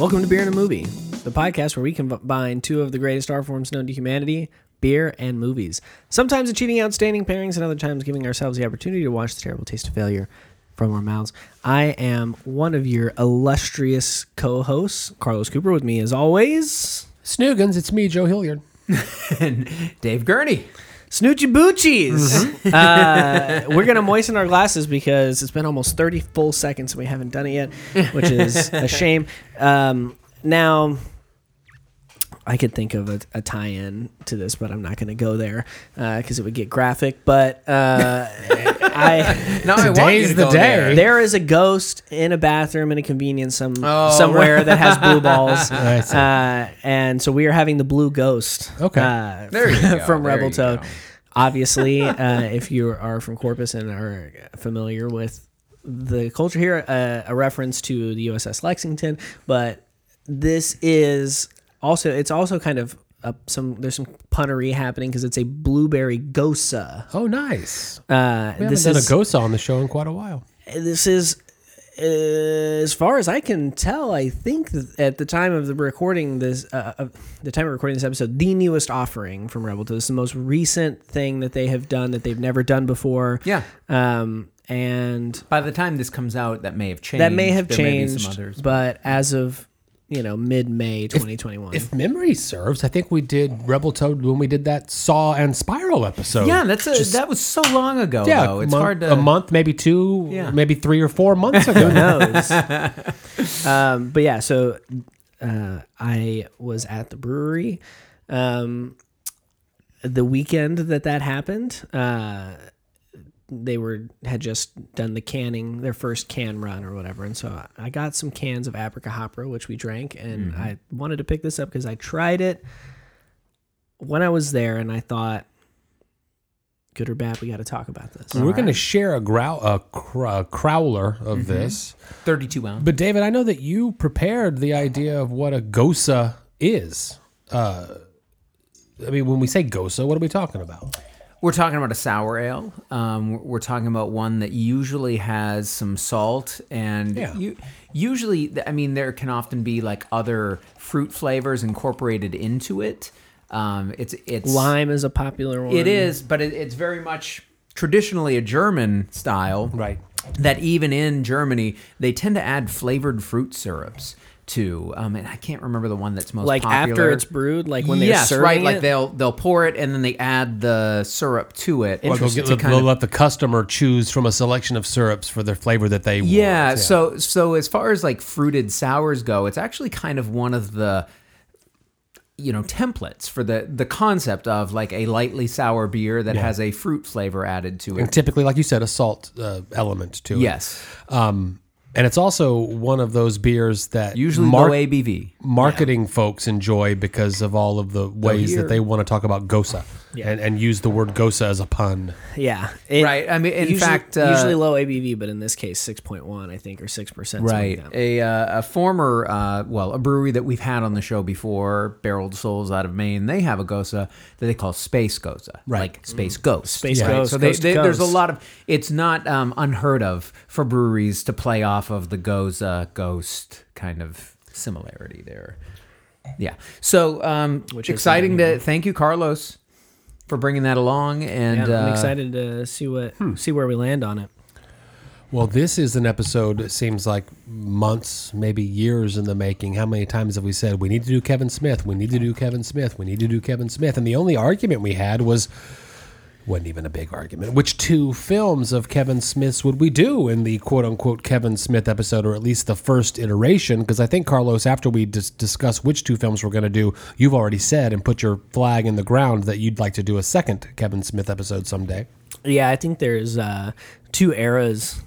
Hello. Welcome to Beer and a Movie, the podcast where we combine two of the greatest art forms known to humanity beer and movies. Sometimes achieving outstanding pairings, and other times giving ourselves the opportunity to watch the terrible taste of failure from our mouths. I am one of your illustrious co hosts, Carlos Cooper, with me as always. Snoogans, it's me, Joe Hilliard. and Dave Gurney. Snoochie Boochies. Uh, we're going to moisten our glasses because it's been almost 30 full seconds and we haven't done it yet, which is a shame. Um, now, I could think of a, a tie-in to this, but I'm not going to go there because it would get graphic. But uh, I No, I want you Today's to the go day. there. there is a ghost in a bathroom in a convenience some Oh, somewhere that has blue balls. I see. Uh, and so we are having the blue ghost. Okay. Uh, There you go, from there Rebel you Toad. go. Obviously, uh, if you are from Corpus and are familiar with the culture here, uh, a reference to the USS Lexington, but this is also it's also kind of uh, some there's some punnery happening because it's a blueberry gose. Oh, nice. Uh, We this haven't is done a Gose on the show in quite a while. this is as far as I can tell, I think that at the time of the recording this, uh, of the time of recording this episode, the newest offering from Rebel to this is the most recent thing that they have done that they've never done before. Yeah. Um, and By the time this comes out, that may have changed. that may have There may changed, others. but as of you know mid May 2021, If memory serves, I think we did Rebel Toad when we did that Saw and Spiral episode. yeah, that's a, that was so long ago. yeah, though. It's month- hard to. a month, maybe two, Yeah. maybe three or four months who ago. knows? um, but yeah, so uh, I was at the brewery um, the weekend that that happened. Uh, they were had just done the canning, their first can run or whatever, and so I got some cans of Abracahopra, which we drank, and I wanted to pick this up because I tried it when I was there, and I thought, good or bad, we got to talk about this. We're going to share a, grow- a, cr- a crowler of this. 32 ounce. But David, I know that you prepared the idea of what a Gose is. Uh, I mean, when we say Gose, what are we talking about? We're talking about a sour ale. Um, we're- talking about one that usually has some salt and Yeah. you, usually, I mean, there can often be like other fruit flavors incorporated into it. Um, it's it's Lime is a popular one. It is, but it, it's very much traditionally a German style. Right. That even in Germany, they tend to add flavored fruit syrups to. Um, and I can't remember the one that's most like popular. after it's brewed, like when they're yes, serving right. Like they'll they'll pour it and then they add the syrup to it. Or they'll, to they'll kind of- let the customer choose from a selection of syrups for their flavor that they yeah, want. So so as far as like fruited sours go, it's actually kind of one of the you know templates for the the concept of like a lightly sour beer that has a fruit flavor added to and it. typically, like you said, a salt uh, element to it. Yes, Um, and it's also one of those beers that usually mar- low ABV. marketing folks enjoy because of all of the ways that they want to talk about Gose and, and use the word Gose as a pun. yeah, it- Right, I mean, in usually, fact, uh, usually low ABV, but in this case, six point one, I think, or six percent. Right. A, uh, a former, uh, well, a brewery that we've had on the show before, Barreled Souls out of Maine, they have a Gose that they call Space Gose. Right. Like Space Ghost. Space right? Ghost, So they, coast to they, there's a coast. lot of, it's not um, unheard of for breweries to play off of the Gose Ghost kind of similarity there. Yeah. So um, Which is exciting to, thank you, Carlos, for bringing that along. And Yeah, I'm uh, excited to see what hmm. see where we land on it. Well, this is an episode, it seems like months, maybe years in the making. How many times have we said, we need to do Kevin Smith, we need to do Kevin Smith, we need to do Kevin Smith? And the only argument we had was, wasn't even a big argument. Which two films of Kevin Smith's would we do in the quote unquote Kevin Smith episode, or at least the first iteration? Because I think, Carlos, after we dis- discuss which two films we're going to do, you've already said and put your flag in the ground that you'd like to do a second Kevin Smith episode someday. Yeah, I think there's uh, two eras,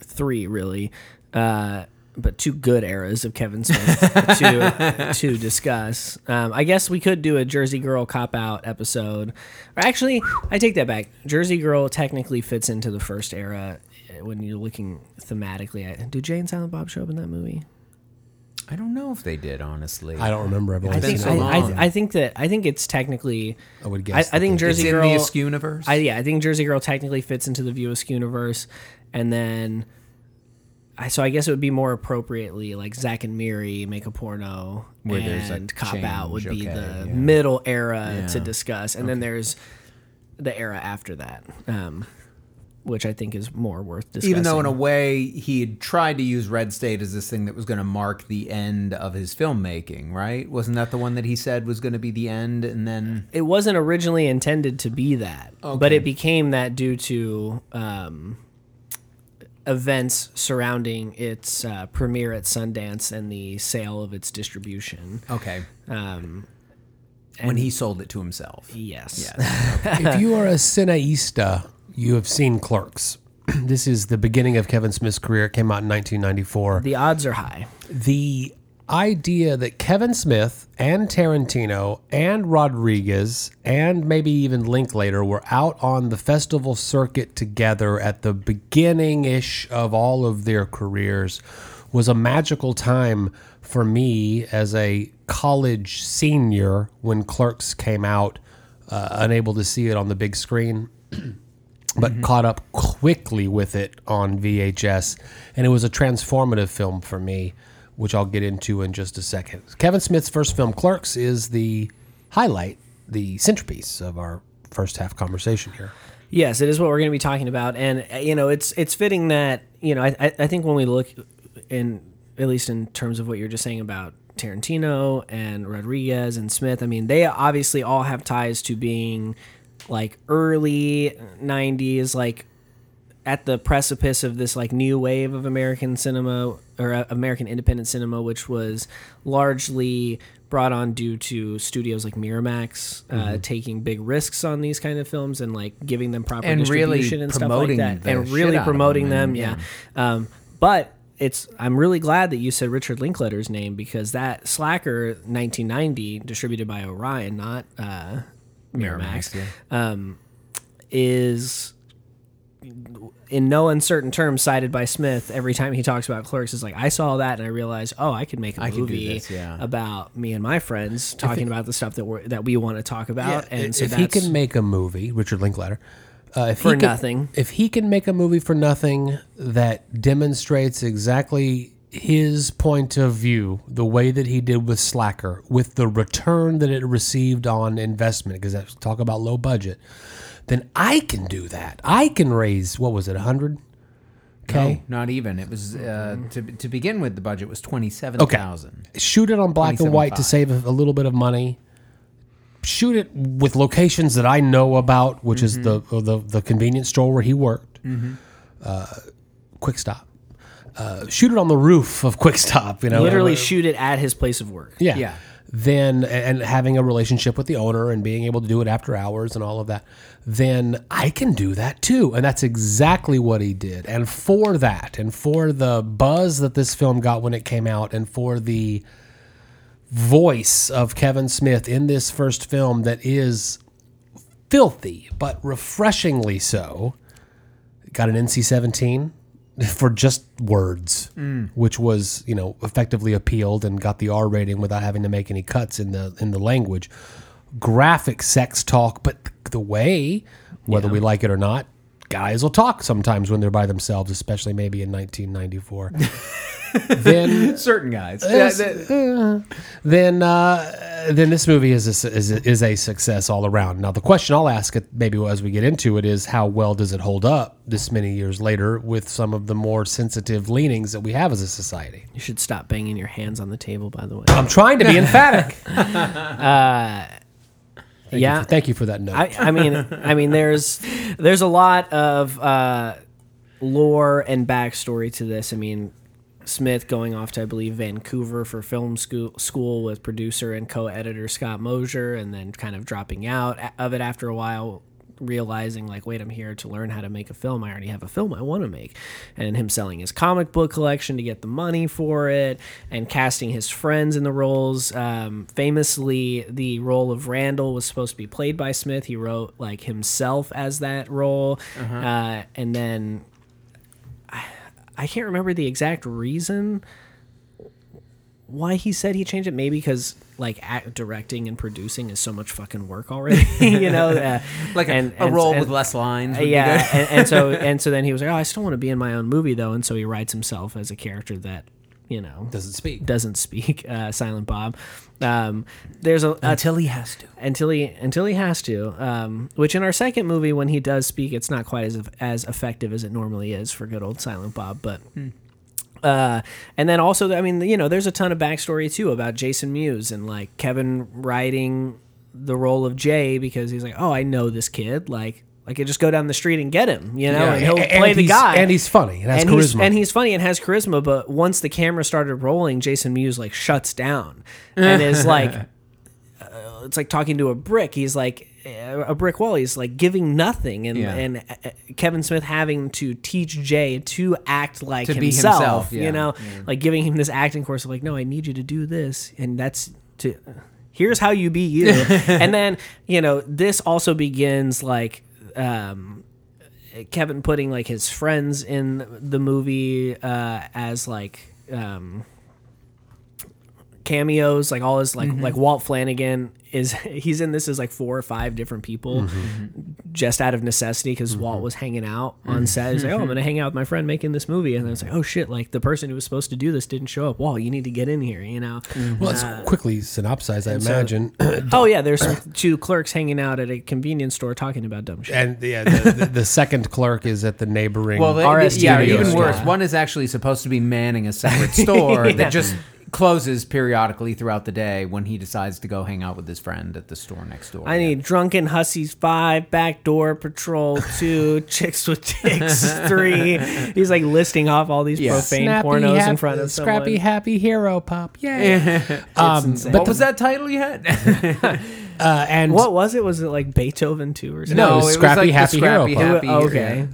three really, uh, but two good eras of Kevin Smith to to discuss. Um, I guess we could do a Jersey Girl cop out episode. Or actually, I take that back. Jersey Girl technically fits into the first era uh, when you're looking thematically at. Do Jay and Silent Bob show up in that movie? I don't know if they did, honestly. I don't remember. I've only I been think seen so I, long. I, I think that I think it's technically. I would guess. I think Jersey it's in Girl. the Askew universe. I, yeah, I think Jersey Girl technically fits into the View Askew universe, and then I, so I guess it would be more appropriately like Zack and Miri make a porno, Where and there's a Cop Out would change, be okay, the yeah. middle era Yeah. to discuss, and then there's the era after that, um, which I think is more worth discussing. Even though, in a way, he had tried to use Red State as this thing that was going to mark the end of his filmmaking, right? Wasn't that the one that he said was going to be the end? And then, it wasn't originally intended to be that, but it became that due to um, events surrounding its uh, premiere at Sundance and the sale of its distribution. okay, Um, when he sold it to himself. yes. if you are a cineasta, you have seen Clerks. this is the beginning of Kevin Smith's career. It came out in 1994. The odds are high. the idea that Kevin Smith and Tarantino and Rodriguez and maybe even Linklater were out on the festival circuit together at the beginning ish of all of their careers was a magical time for me as a college senior when Clerks came out, uh, unable to see it on the big screen but caught up quickly with it on VHS. And it was a transformative film for me, which I'll get into in just a second. Kevin Smith's first film, Clerks, is the highlight, the centerpiece of our first half conversation here. Yes, it is what we're going to be talking about, and you know, it's it's fitting that you know, I I think when we look in at least in terms of what you're just saying about Tarantino and Rodriguez and Smith, I mean, they obviously all have ties to being like early '90s, like at the precipice of this like new wave of American cinema or uh, American independent cinema, which was largely brought on due to studios like Miramax uh, Mm-hmm. taking big risks on these kind of films and like giving them proper And really distribution and stuff like that, and really promoting them, them. and- yeah, Um, but. It's. I'm really glad that you said Richard Linklater's name because that Slacker 1990, distributed by Orion, not uh, Miramax, Miramax, um, is in no uncertain terms cited by Smith every time he talks about clerks is like I saw that and I realized oh I could make a I movie this, yeah. about me and my friends talking about the stuff that we that we want to talk about and so if he can make a movie, Richard Linklater, uh, if For he can- nothing. if he can make a movie for nothing that demonstrates exactly his point of view, the way that he did with Slacker, with the return that it received on investment, because that's talk about low budget, then I can do that. I can raise what was it, a hundred? Okay. No, not even. It was uh, to to begin with. The budget was twenty seven thousand. shoot it on black and white to save a, a little bit of money. Shoot it with locations that I know about, which is the, the the convenience store where he worked. Uh, Quick Stop. Uh, shoot it on the roof of Quick Stop. You know, literally shoot it at his place of work yeah. Yeah. Then and having a relationship with the owner and being able to do it after hours and all of that, then I can do that too. And that's exactly what he did. And for that, and for the buzz that this film got when it came out, and for the voice of Kevin Smith in this first film that is filthy but refreshingly so, got an NC 17 for just words, which was you know effectively appealed and got the R rating without having to make any cuts in the in the language. Graphic sex talk, but the way, whether we like it or not, guys will talk sometimes when they're by themselves, especially maybe in 1994. then Certain guys. Yes. Yeah, that- then uh, then this movie is a, is a, is a success all around. Now the question I'll ask it maybe as we get into it is how well does it hold up this many years later with some of the more sensitive leanings that we have as a society? you should stop banging your hands on the table by the way I'm trying to be emphatic. Thank yeah you for, thank you for that note. I, I mean, I mean, there's there's a lot of uh, lore and backstory to this. I mean, Smith going off to I believe Vancouver for film school, school with producer and co-editor Scott Mosier, and then kind of dropping out of it after a while, realizing like, wait, I'm here to learn how to make a film. I already have a film I want to make, and him selling his comic book collection to get the money for it, and casting his friends in the roles. Um, famously, the role of Randall was supposed to be played by Smith. He wrote like himself as that role, uh, and then I can't remember the exact reason why he said he changed it. Maybe because like act, directing and producing is so much fucking work already. you know, uh, Like a, and- a and- role and- with less lines. Would yeah, Be good. and, and so and so then he was like, oh, I still want to be in my own movie though, and so he writes himself as a character that you know Doesn't speak. doesn't speak, uh, Silent Bob. Um, there's a, a Until he has to. until he until he has to. Um, which in our second movie, when he does speak, it's not quite as as effective as it normally is for good old Silent Bob. But uh, and then also, I mean, you know, there's a ton of backstory too about Jason Mewes and like Kevin writing the role of Jay because he's like, oh, I know this kid, like. I could just go down the street and get him, you know, Yeah. and he'll And play the guy. and he's funny and has and he's, charisma. and he's funny and has charisma. But once the camera started rolling, Jason Mewes like shuts down and is like, uh, it's like talking to a brick. He's like uh, a brick wall. He's like giving nothing, and Yeah. and uh, Kevin Smith having to teach Jay to act like To be himself. himself, yeah. You know, like giving him this acting course of like, no, I need you to do this, and that's to. Here's how you be you, and then you know this also begins like um, Kevin putting like his friends in the movie uh, as like um, cameos, like all his like Mm-hmm. like Walt Flanagan is he's in this as like four or five different people Mm-hmm. just out of necessity because Walt mm-hmm. was hanging out on mm-hmm. set. He's like, oh, I'm gonna mm-hmm. hang out with my friend making this movie, and then it's like, oh shit, like the person who was supposed to do this didn't show up. Walt, you need to get in here, you know. well, let's uh, quickly synopsize. I so- imagine, Oh yeah, there's two clerks hanging out at a convenience store talking about dumb shit. and yeah, the, the, the second clerk is at the neighboring. Well, they, RS yeah, Studios, even worse. yeah. One is actually supposed to be manning a separate store Yeah. that just closes periodically throughout the day when he decides to go hang out with his friend at the store next door. I need drunken hussies five, backdoor patrol two, chicks with dicks three. He's like listing off all these Yeah. profane Snappy, pornos hap- in front of Scrappy someone. Happy Hero Pop. Yay. um, insane. but what was that title you had? uh, and What was it? Was it like Beethoven two or something? No, it it was was Scrappy like the Happy Hero Scrappy Pop. Happy Oh, Hero, okay.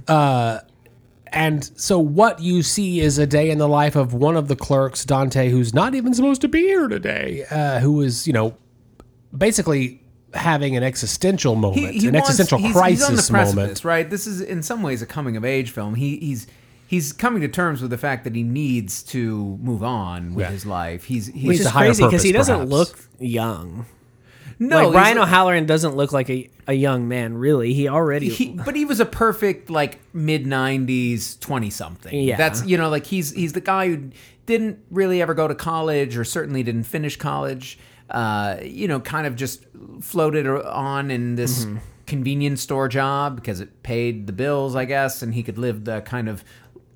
Yeah. And so, what you see is a day in the life of one of the clerks, Dante, who's not even supposed to be here today, uh, who is, you know, basically having an existential moment, an wants- existential he's- crisis he's on the moment. right? This is in some ways a coming of age film. He, he's he's coming to terms with the fact that he needs to move on with Yeah. his life. He's he's Which He's is crazy because he doesn't perhaps. look young. No like Brian O'Halloran doesn't look like a, a young man. Really, he already. he, but he was a perfect like mid '90s twenty something. Yeah. that's you know like he's he's the guy who didn't really ever go to college or certainly didn't finish college. Uh, you know, kind of just floated on in this Mm-hmm. convenience store job because it paid the bills, I guess, and he could live the kind of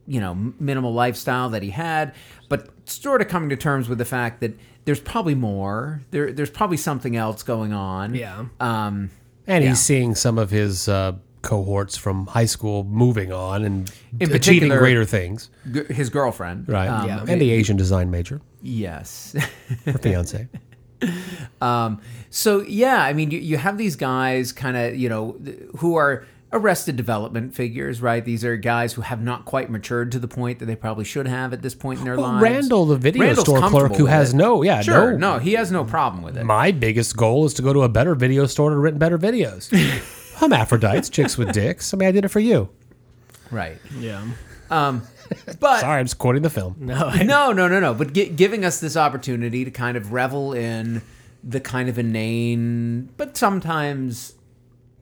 you know minimal lifestyle that he had. But sort of coming to terms with the fact that there's probably more. There, there's probably something else going on. Yeah. Um, And Yeah. he's seeing some of his uh, cohorts from high school moving on and In achieving greater things. g- his girlfriend, Right. Um, Yeah. And the Asian design major, Yes. her fiance. um, so yeah, I mean, you, you have these guys kind of, you know, who are arrested development figures, right? These are guys who have not quite matured to the point that they probably should have at this point in their Well, lives. Randall, the video Randall's store clerk who has it. no, yeah, Sure, no, no, he has no problem with it. My biggest goal is to go to a better video store to rent better videos. Hermaphrodites, chicks with dicks. I mean, I did it for you. Right. yeah. Um, but Sorry, I'm just quoting the film. No. no, no, no, no. But gi- giving us this opportunity to kind of revel in the kind of inane, but sometimes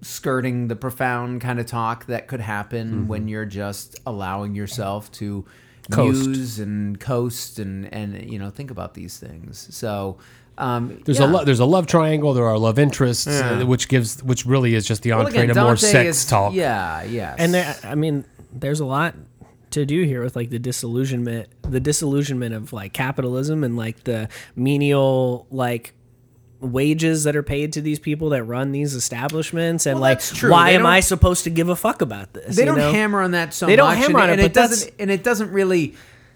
skirting the profound kind of talk that could happen when you're just allowing yourself to Coast. muse and coast and and you know think about these things. So. Um, There's yeah. a lo- there's a love triangle. There are love interests, uh, which gives which really is just the Well, entree again, to more sex is- talk. Yeah, yeah. and there, I mean, there's a lot to do here with like the disillusionment, the disillusionment of like capitalism and like the menial like wages that are paid to these people that run these establishments and Well, like why They am I supposed to give a fuck about this? they don't know? hammer on that so They don't much, hammer and, on it, and it doesn't and it doesn't really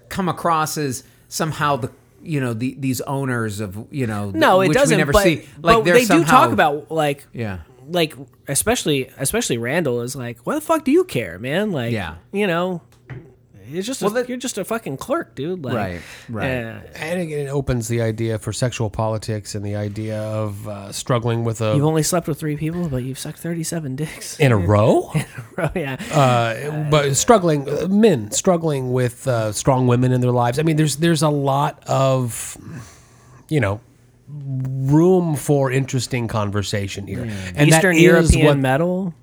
come across as somehow the you know the, these owners of you know No, it which doesn't. we never but, see but they're they do talk about like yeah like especially especially Randall is like, what the fuck do you care, man? Like, Yeah. you know, it's just a, that- you're just a fucking clerk, dude. Like, Right, right. uh, And again, it opens the idea for sexual politics and the idea of uh, struggling with a you've only slept with three people, but you've sucked thirty-seven dicks. in a row. Oh, yeah, uh, but struggling uh, men struggling with uh, strong women in their lives. I mean, there's there's a lot of you know, room for interesting conversation here. And Eastern European what- metal.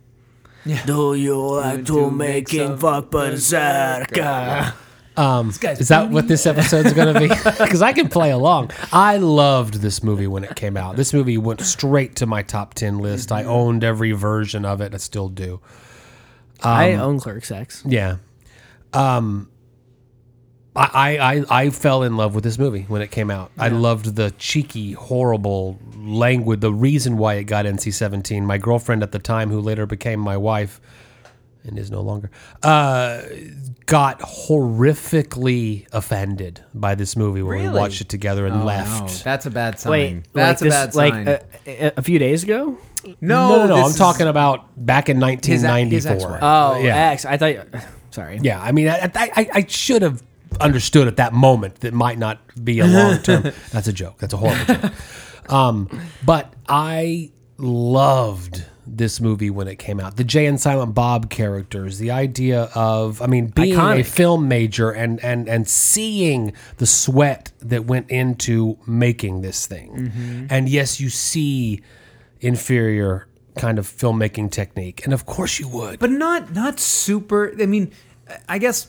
Do you like to make it fuck berserker? Um, is that what this episode's going to be? Because I can play along. I loved this movie when it came out. This movie went straight to my top 10 list. I owned every version of it. I still do. I um, own Clerks X. Yeah. Um, I, I, I fell in love with this movie when it came out. I loved the cheeky, horrible language, the reason why it got NC 17. My girlfriend at the time, who later became my wife and is no longer, uh, got horrifically offended by this movie when we watched it together and No, left. that's a bad sign. Wait, that's like a this, bad sign. uh, a, a few days ago. no, no, no, no. I'm talking about back in his 1994. ex-wife. Oh, yeah. X. I thought. Sorry. Yeah, I mean, I, I, I should have understood at that moment that might not be a long term. that's a joke. That's a horrible joke. Um, but I loved this movie when it came out. The Jay and Silent Bob characters, the idea of, I mean, being a film major and and and seeing the sweat that went into making this thing. And yes, you see inferior kind of filmmaking technique, and of course you would. but not not super. I mean, I guess.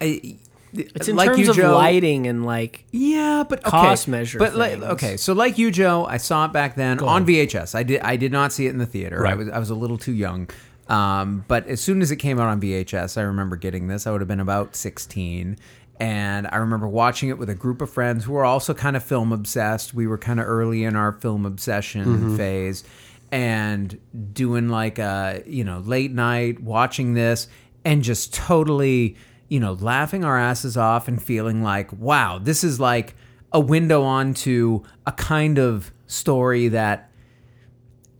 I, It's in like terms you, of Joe, lighting and like. Yeah, but okay. cost measure But like, things. okay, so like you, Joe, I saw it back then on VHS. I did. I did not see it in the theater. I was I was a little too young. Um, but as soon as it came out on VHS, I remember getting this. I would have been about sixteen. And I remember watching it with a group of friends who were also kind of film obsessed. We were kind of early in our film obsession phase and doing like a, you know, late night watching this and just totally, you know, laughing our asses off and feeling like, wow, this is like a window onto a kind of story that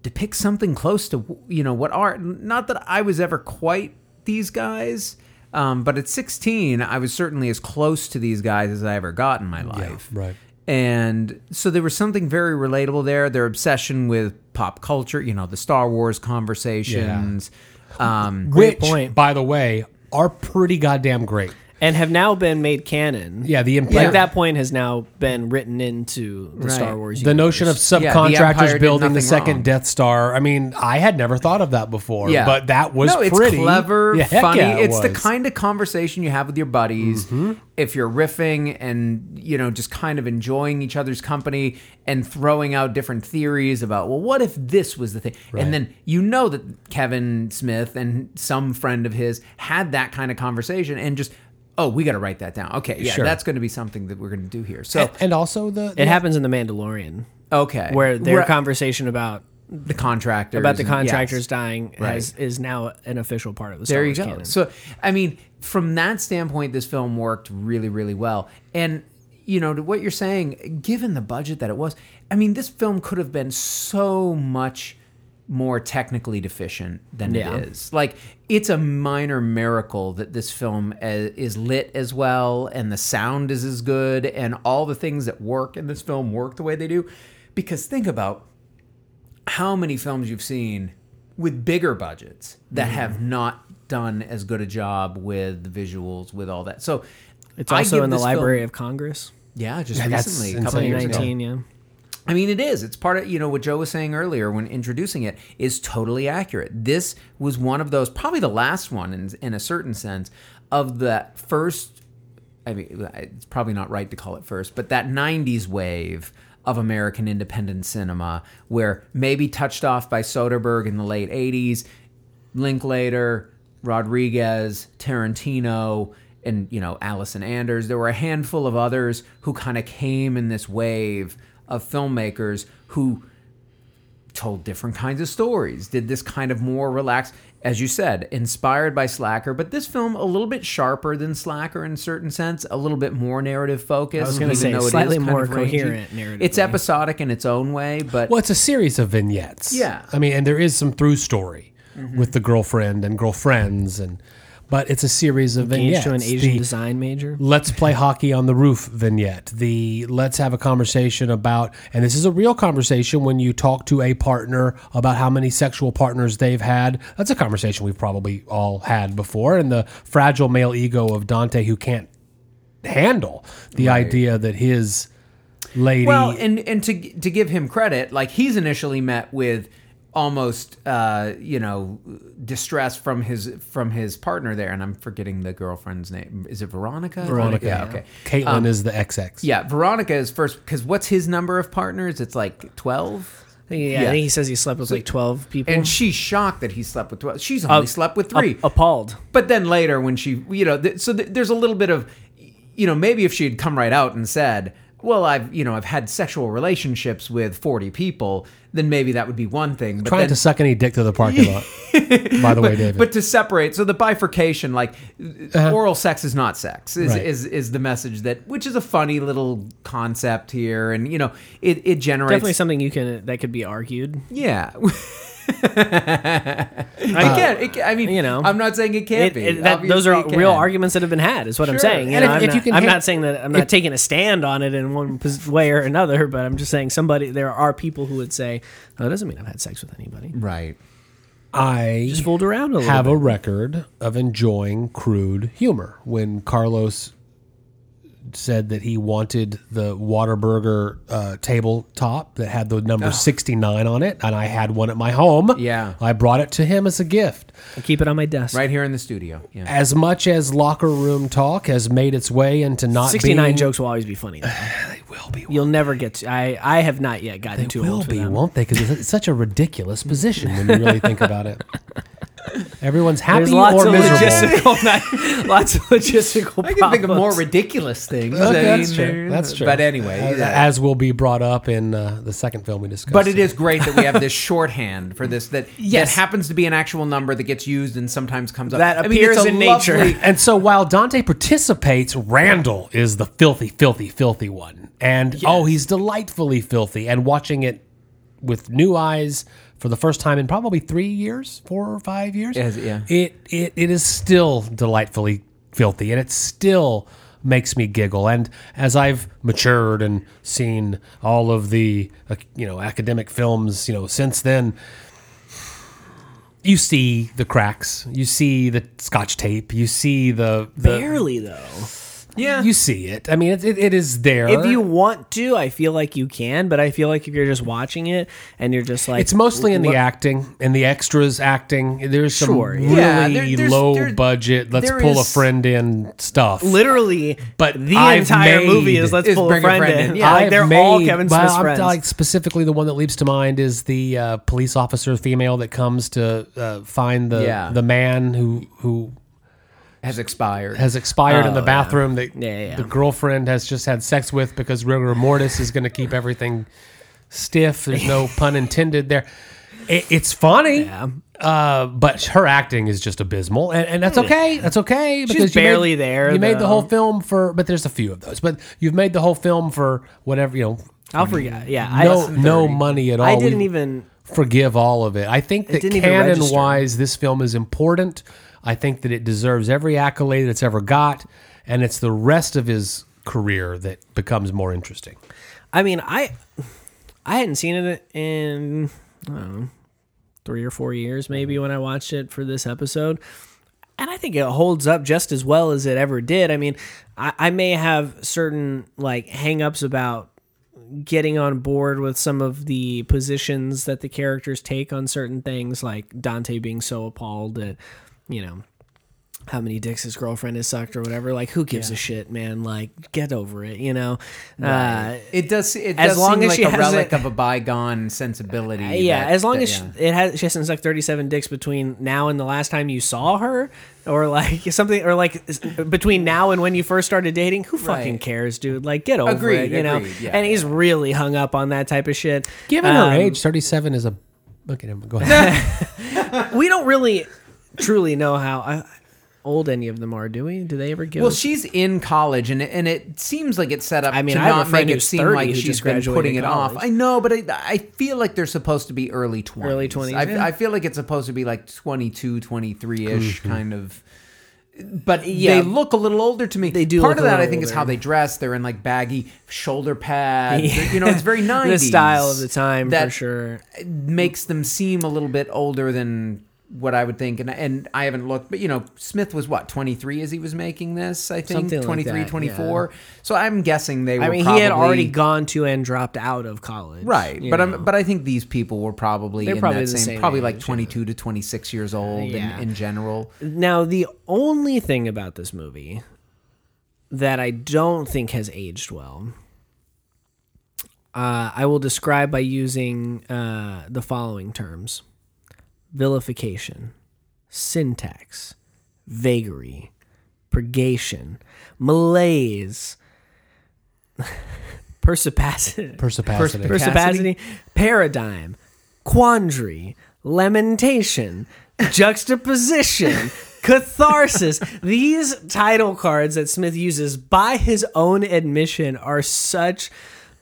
depicts something close to you know what are not that I was ever quite these guys um, but at 16 I was certainly as close to these guys as I ever got in my life right. and so there was something very relatable there their obsession with pop culture you know the Star Wars conversations um, Which, point. by the way, are pretty goddamn great. And have now been made canon. Yeah, the impl- Like that point has now been written into the Right. Star Wars. the notion of. Yeah, the Empire subcontractors did building the nothing second wrong. Death Star. I mean, I had never thought of that before. Yeah, but that was no, it's pretty clever, Yeah, heck funny. yeah, it it's the was. kind of conversation you have with your buddies Mm-hmm. if you're riffing and you know just kind of enjoying each other's company and throwing out different theories about well, what if this was the thing, and then you know that Kevin Smith and some friend of his had that kind of conversation and just. Oh, we got to write that down. Okay, yeah, Sure. that's going to be something that we're going to do here. So, and, and also the, It happens in the Mandalorian, okay, where their Right. conversation about the contractors about the and- contractors yes. dying Right. has, is now an official part of the Star There you Wars go. canon. So, I mean, from that standpoint, this film worked really, really well. And, you know, to what you're saying, given the budget that it was, I mean, this film could have been so much more technically deficient than Yeah. it is. Like, it's a minor miracle that this film uh, is lit as well and the sound is as good and all the things that work in this film work the way they do. Because think about how many films you've seen with bigger budgets that Mm-hmm. have not done as good a job with the visuals, with all that. So it's also in the this film- Library of Congress, yeah, just Yeah, recently, a couple of years ago. 2019. Yeah. I mean, it is. It's part of you know what Joe was saying earlier when introducing it is totally accurate. This was one of those, probably the last one in in a certain sense of the first. I mean, it's probably not right to call it first, but that '90s wave of American independent cinema, where maybe touched off by Soderbergh in the late '80s, Linklater, Rodriguez, Tarantino, and you know Allison Anders. There were a handful of others who kind of came in this wave of filmmakers who told different kinds of stories. Did this kind of more relaxed, as you said, inspired by Slacker, but this film a little bit sharper than Slacker in a certain sense, a little bit more narrative focused. I was gonna say, it is slightly more coherent narratively. It's episodic in its own way, but Well, it's a series of vignettes. Yeah. I mean, and there is some through story Mm-hmm. with the girlfriend and girlfriends, and but it's a series of vignettes. Engaged to an Asian The design major. Let's play hockey on the roof vignette. The let's have a conversation about, and this is a real conversation when you talk to a partner about how many sexual partners they've had. That's a conversation we've probably all had before. And the fragile male ego of Dante who can't handle the idea that his lady. Well, and and to to give him credit, like he's initially met with almost uh you know distress from his from his partner there and i'm forgetting the girlfriend's name is it veronica Veronica, yeah yeah. okay Caitlin Um, is the XX. yeah veronica is first because what's his number of partners it's like 12 Yeah, I think he says he slept with like twelve people. and she's shocked that he slept with 12 she's only slept with three Ap- appalled. But then later, when she, you know, th- so th- there's a little bit of, you know, maybe if she had come right out and said, "Well, I've, you know, I've had sexual relationships with 40 people," then maybe that would be one thing. But Trying then, to suck any dick to the parking lot. By the way, David. but to separate, so the bifurcation, like oral sex is not sex, is, Uh-huh. Right. is is the message that, which is a funny little concept here, and you know, it it generates Definitely something you can that could be argued. yeah. Uh, it can, it can, I mean, you know, I'm not saying it can't It- be. it- that- those are real arguments that have been had. Is what I'm Sure. saying. You And know, if- I'm, if not, you can I'm hit- not saying that I'm not taking a stand on it in one way or another, but I'm just saying somebody. There are people who would say, "No, that doesn't mean I've had sex with anybody. Right. I Just fooled around a little have bit." a record of enjoying crude humor. When Carlos said that he wanted the Whataburger uh, tabletop that had the number 69 on it, and I had one at my home. Yeah. I brought it to him as a gift. I keep it on my desk. Right here in the studio. Yeah. As much as locker room talk has made its way into not 69 being, jokes will always be funny. Though. They will be. You'll never get to. I I have not yet gotten They too will old for be, them. won't they? Because it's such a ridiculous position when you really think about it. Everyone's happy There's lots or of miserable. logistical, lots of logistical. I can think of more problems. ridiculous things. Okay, I that's mean, true. That's true. But anyway, as, yeah. as will be brought up in uh, the second film we discussed. but it is great that we have this shorthand for this that Yes. that happens to be an actual number that gets used and sometimes comes up. That I mean, it's appears a in nature. lovely- And so while Dante participates, Randall is the filthy, filthy, filthy one. And oh, he's delightfully filthy. And watching it with new eyes for the first time in probably three years, four or five years, Yes, yeah. it, it it is still delightfully filthy, and it still makes me giggle. And as I've matured and seen all of the uh, you know academic films, you know since then, you see the cracks, you see the scotch tape, you see the, the barely though. Yeah. you see it. I mean, it, it, it is there. If you want to, I feel like you can, but I feel like if you're just watching it and you're just like, it's mostly in the acting and the extras acting. There's some Sure, really yeah. there- there's- low there- budget. Let's pull a friend in stuff. literally, But the I've entire made- movie is let's is pull a bring a friend, friend in. in. Yeah, like they're all made- Kevin well, Smith's I'm friends. Like specifically, the one that leaps to mind is the uh, police officer female that comes to uh, find the Yeah. the man who who has expired. has expired in the Oh, yeah. bathroom that Yeah, yeah, yeah. the girlfriend has just had sex with because rigor mortis is going to keep everything stiff. There's no pun intended there. It, it's funny, Yeah. uh, but her acting is just abysmal, and, and that's okay. That's okay because you barely made, there, You made the whole film for, but there's a few of those. But you've made the whole film for whatever you know. I'll forget. Yeah, No, no money at all. I didn't We- even. forgive all of it. I think that canon wise, this film is important. I think that it deserves every accolade it's ever got, and it's the rest of his career that becomes more interesting. I mean, I I hadn't seen it in I don't know three or four years, maybe when I watched it for this episode, and I think it holds up just as well as it ever did. I mean, I, I may have certain like hangups about getting on board with some of the positions that the characters take on certain things, like Dante being so appalled at you know how many dicks his girlfriend has sucked or whatever. Like, who gives a shit, man? Like, get over it, you know. Uh, it does. It as does long seem as like she a has relic it- of a bygone sensibility. yeah, that- as long that- as yeah. she, it has, she hasn't sucked thirty-seven dicks between now and the last time you saw her, or like something, or like between now and when you first started dating. Who fucking Right. cares, dude? Like, get over Agreed, it, you know. yeah, and he's really hung up on that type of shit. Given Um, her age, thirty-seven is a. Okay, never mind. go ahead. we don't really truly know how uh, old any of them are, do we? Do they ever give? Well, us- she's in college, and it, and it seems like it's set up I mean, to I have a not make it who's seem like who she's just been putting it off. I know, but I, I feel like they're supposed to be early 20s. Early 20s, I, yeah. I feel like it's supposed to be like 22, 23-ish kind of... But Yeah. they look a little older to me. They do Part look of that, I little think, is how they dress. They're in like baggy shoulder pads. You know, it's very 90s. the style of the time for that sure. makes them seem a little bit older than what I would think, and and I haven't looked, but you know, Smith was what 23 as he was making this. I think Something like 23, that, 24. So I'm guessing they were. I mean, probably, he had already gone to and dropped out of college. Right, but know. I'm, but I think these people were probably They're in probably that the same, same probably like age, 22 to 26 years old Yeah. in, in general. Now, the only thing about this movie that I don't think has aged well, uh, I will describe by using uh, the following terms vilification, syntax, vagary, purgation, malaise, persipacity, Persipacity. Persipacity, paradigm, quandary, lamentation, juxtaposition, catharsis. These title cards that Smith uses by his own admission are such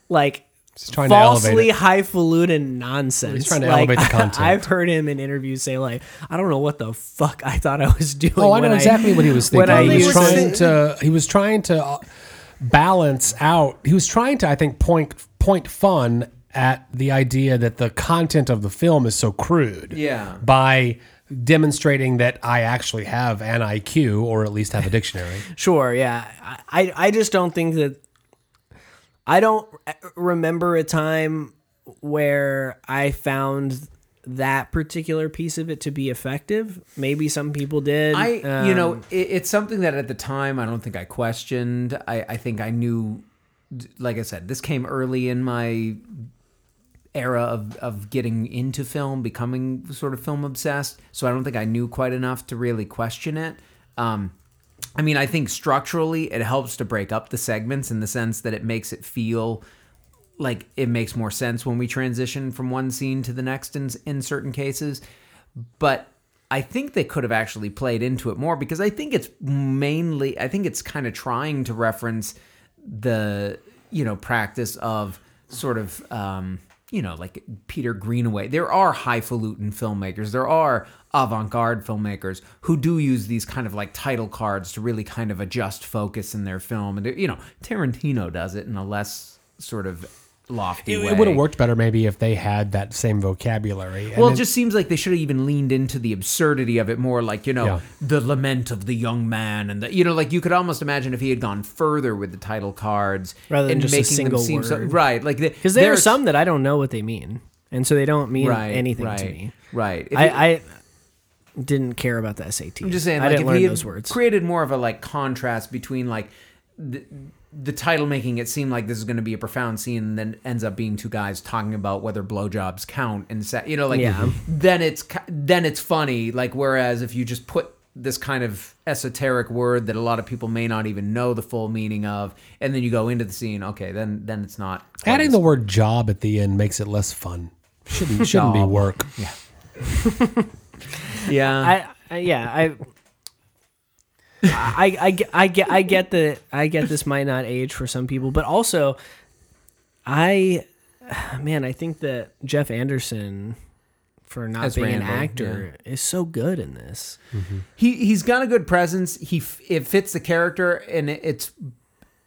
like trying to elevate falsely it. highfalutin nonsense. He's trying to Like, elevate the content. I've heard him in interviews say like, "I don't know what the fuck I thought I was doing." Oh, I know exactly what he was thinking. I he was trying to. He was trying to uh, balance out. He was trying to, I think, point point fun at the idea that the content of the film is so crude. Yeah. By demonstrating that I actually have an IQ, or at least have a dictionary. Sure, yeah. I, I just don't think that. I don't remember a time where I found that particular piece of it to be effective. Maybe some people did. I, you know, Um, it, it's something that at the time I don't think I questioned. I, I think I knew, like I said, this came early in my era of, of getting into film, becoming sort of film obsessed. So I don't think I knew quite enough to really question it. Um, I mean, I think structurally it helps to break up the segments in the sense that it makes it feel like it makes more sense when we transition from one scene to the next in, in certain cases. But I think they could have actually played into it more because I think it's mainly, I think it's kind of trying to reference the, you know, practice of sort of, um, you know, like Peter Greenaway. There are highfalutin filmmakers. There are avant-garde filmmakers who do use these kind of like title cards to really kind of adjust focus in their film. And you know, Tarantino does it in a less sort of lofty It, way. would have worked better maybe if they had that same vocabulary. And Well, it then- just seems like they should have even leaned into the absurdity of it more, like you know, Yeah. the lament of the young man, and the you know, like you could almost imagine if he had gone further with the title cards Rather than and just a making single them seem so right, like because there are some that I don't know what they mean, and so they don't mean right, anything right, to me. right. If I, he- I didn't care about the SAT. I'm just saying, I like didn't if learn he had those words. created more of a like contrast between like the, the title making it seem like this is going to be a profound scene, and then ends up being two guys talking about whether blowjobs count, and sa- you know, like Yeah. then it's then it's funny. Like whereas if you just put this kind of esoteric word that a lot of people may not even know the full meaning of, and then you go into the scene, okay, then then it's not adding as- the word job at the end makes it less fun. Shouldn't shouldn't be Job. work. yeah. I, I yeah I. I, I, get- I get I get that I get this might not age for some people, but also I man, I think that Jeff Anderson for not As being an Randall, actor is so good in this. he he's got a good presence. He f- it fits the character, and it, it's.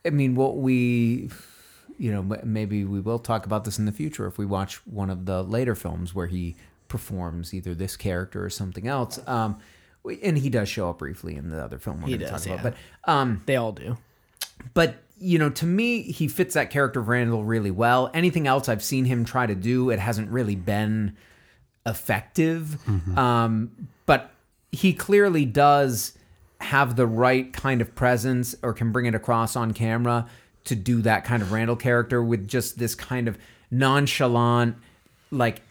I mean, what we, you know, maybe we will talk about this in the future if we watch one of the later films where he performs either this character or something else. Um, we- and he does show up briefly in the other film we're He going to talk about. But um, They all do. but you know to me he fits that character of randall really well anything else i've seen him try to do it hasn't really been effective um, but he clearly does have the right kind of presence or can bring it across on camera to do that kind of randall character with just this kind of nonchalant like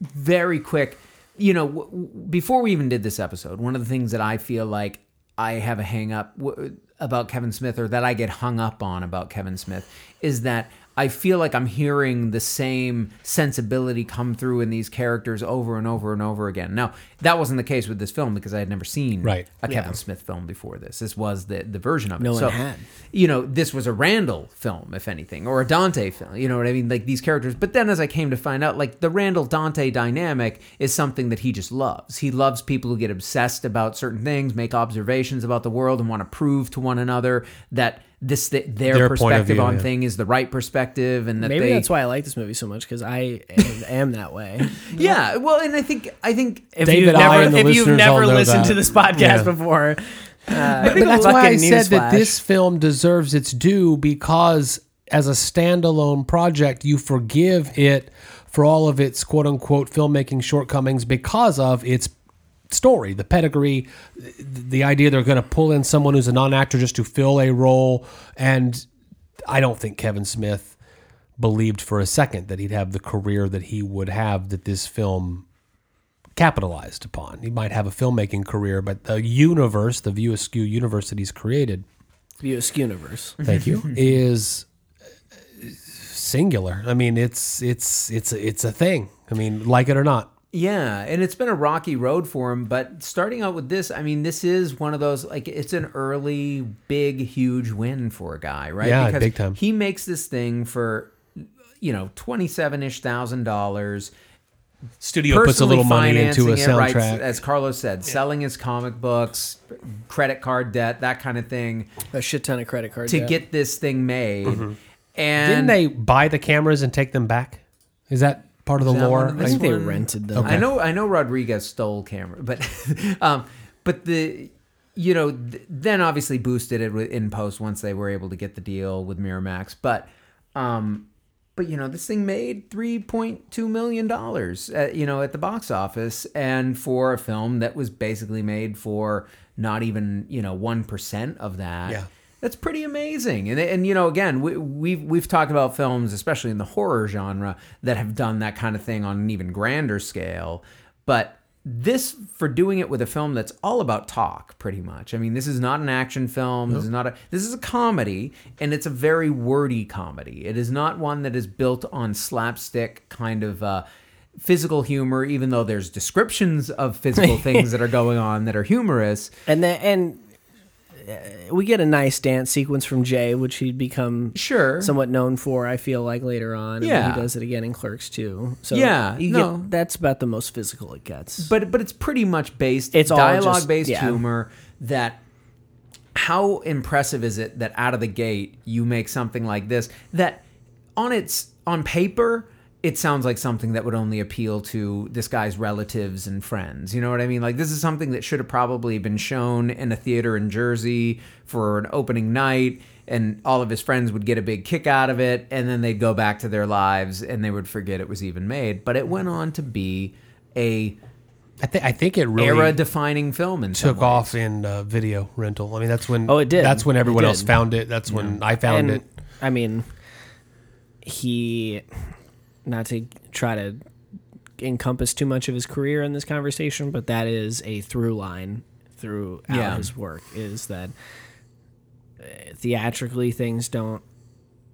very quick. You know, w- before we even did this episode, one of the things that I feel like I have a hang up w- about Kevin Smith or that I get hung up on about Kevin Smith is that I feel like I'm hearing the same sensibility come through in these characters over and over and over again. Now, that wasn't the case with this film because I had never seen Right. a Kevin Yeah. Smith film before this. This was the the version of it. No one so, had. You know, this was a Randall film, if anything, or a Dante film. You know what I mean? Like these characters. But then, as I came to find out, like the Randall Dante dynamic is something that he just loves. He loves people who get obsessed about certain things, make observations about the world, and want to prove to one another that this th- their, Their perspective view, on yeah. thing is the right perspective, and that Maybe they, that's why I like this movie so much because I am, am that way. Yeah, well, and I think I think If David, you've never, if you've never listened that. to this podcast Yeah. before, uh, But that's why I fucking said that this film deserves its due because as a standalone project, you forgive it for all of its quote unquote filmmaking shortcomings because of its story, the pedigree, the idea they're going to pull in someone who's a non actor just to fill a role. And I don't think Kevin Smith believed for a second that he'd have the career that he would have that this film capitalized upon. He might have a filmmaking career, but the universe, the View Askew universe that he's created, View Askew Universe. thank you, is singular. I mean, it's it's it's it's a thing. I mean, like it or not. Yeah, and it's been a rocky road for him, but starting out with this, I mean, this is one of those like it's an early, big, huge win for a guy, right? Yeah, big time. He makes this thing for you know twenty seven ish thousand dollars. Studio puts a little money into a financing it, right, soundtrack. as Carlos said, selling his comic books, credit card debt, that kind of thing, A shit ton of credit cards to get this thing made. Mm-hmm. And Didn't they buy the cameras and take them back? Is that part of the lore? of I think they rented them. I know I know Rodriguez stole camera, but um, but the you know th- then obviously boosted it with- in post once they were able to get the deal with Miramax, but um, but you know this thing made three point two million dollars, you know, at the box office, and for a film that was basically made for not even you know one percent of that. Yeah. That's pretty amazing, and and you know, again, we, we've we've talked about films, especially in the horror genre, that have done that kind of thing on an even grander scale. But this, for doing it with a film that's all about talk, pretty much. I mean, this is not an action film. This is not a. This is a comedy, and it's a very wordy comedy. It is not one that is built on slapstick kind of. Uh, Physical humor, even though there's descriptions of physical things that are going on that are humorous, and then and we get a nice dance sequence from Jay, which he'd become Sure. somewhat known for. I feel like later on, and Yeah. he does it again in Clerks too. So Yeah, you no. get, that's about the most physical it gets. but but it's pretty much based It's dialogue just- based yeah. humor that how impressive is it that out of the gate you make something like this that on its on paper it sounds like something that would only appeal to this guy's relatives and friends. You know what I mean? Like this is something that should have probably been shown in a theater in Jersey for an opening night and all of his friends would get a big kick out of it and then they'd go back to their lives and they would forget it was even made. But it went on to be a I think I think it really era defining film and took ways. off in uh, video rental. I mean, that's when Oh, it did. That's when It everyone did. else found it. That's when I found and, it. I mean, he not to try to encompass too much of his career in this conversation, but that is a through line throughout Yeah. his work is that uh, theatrically things don't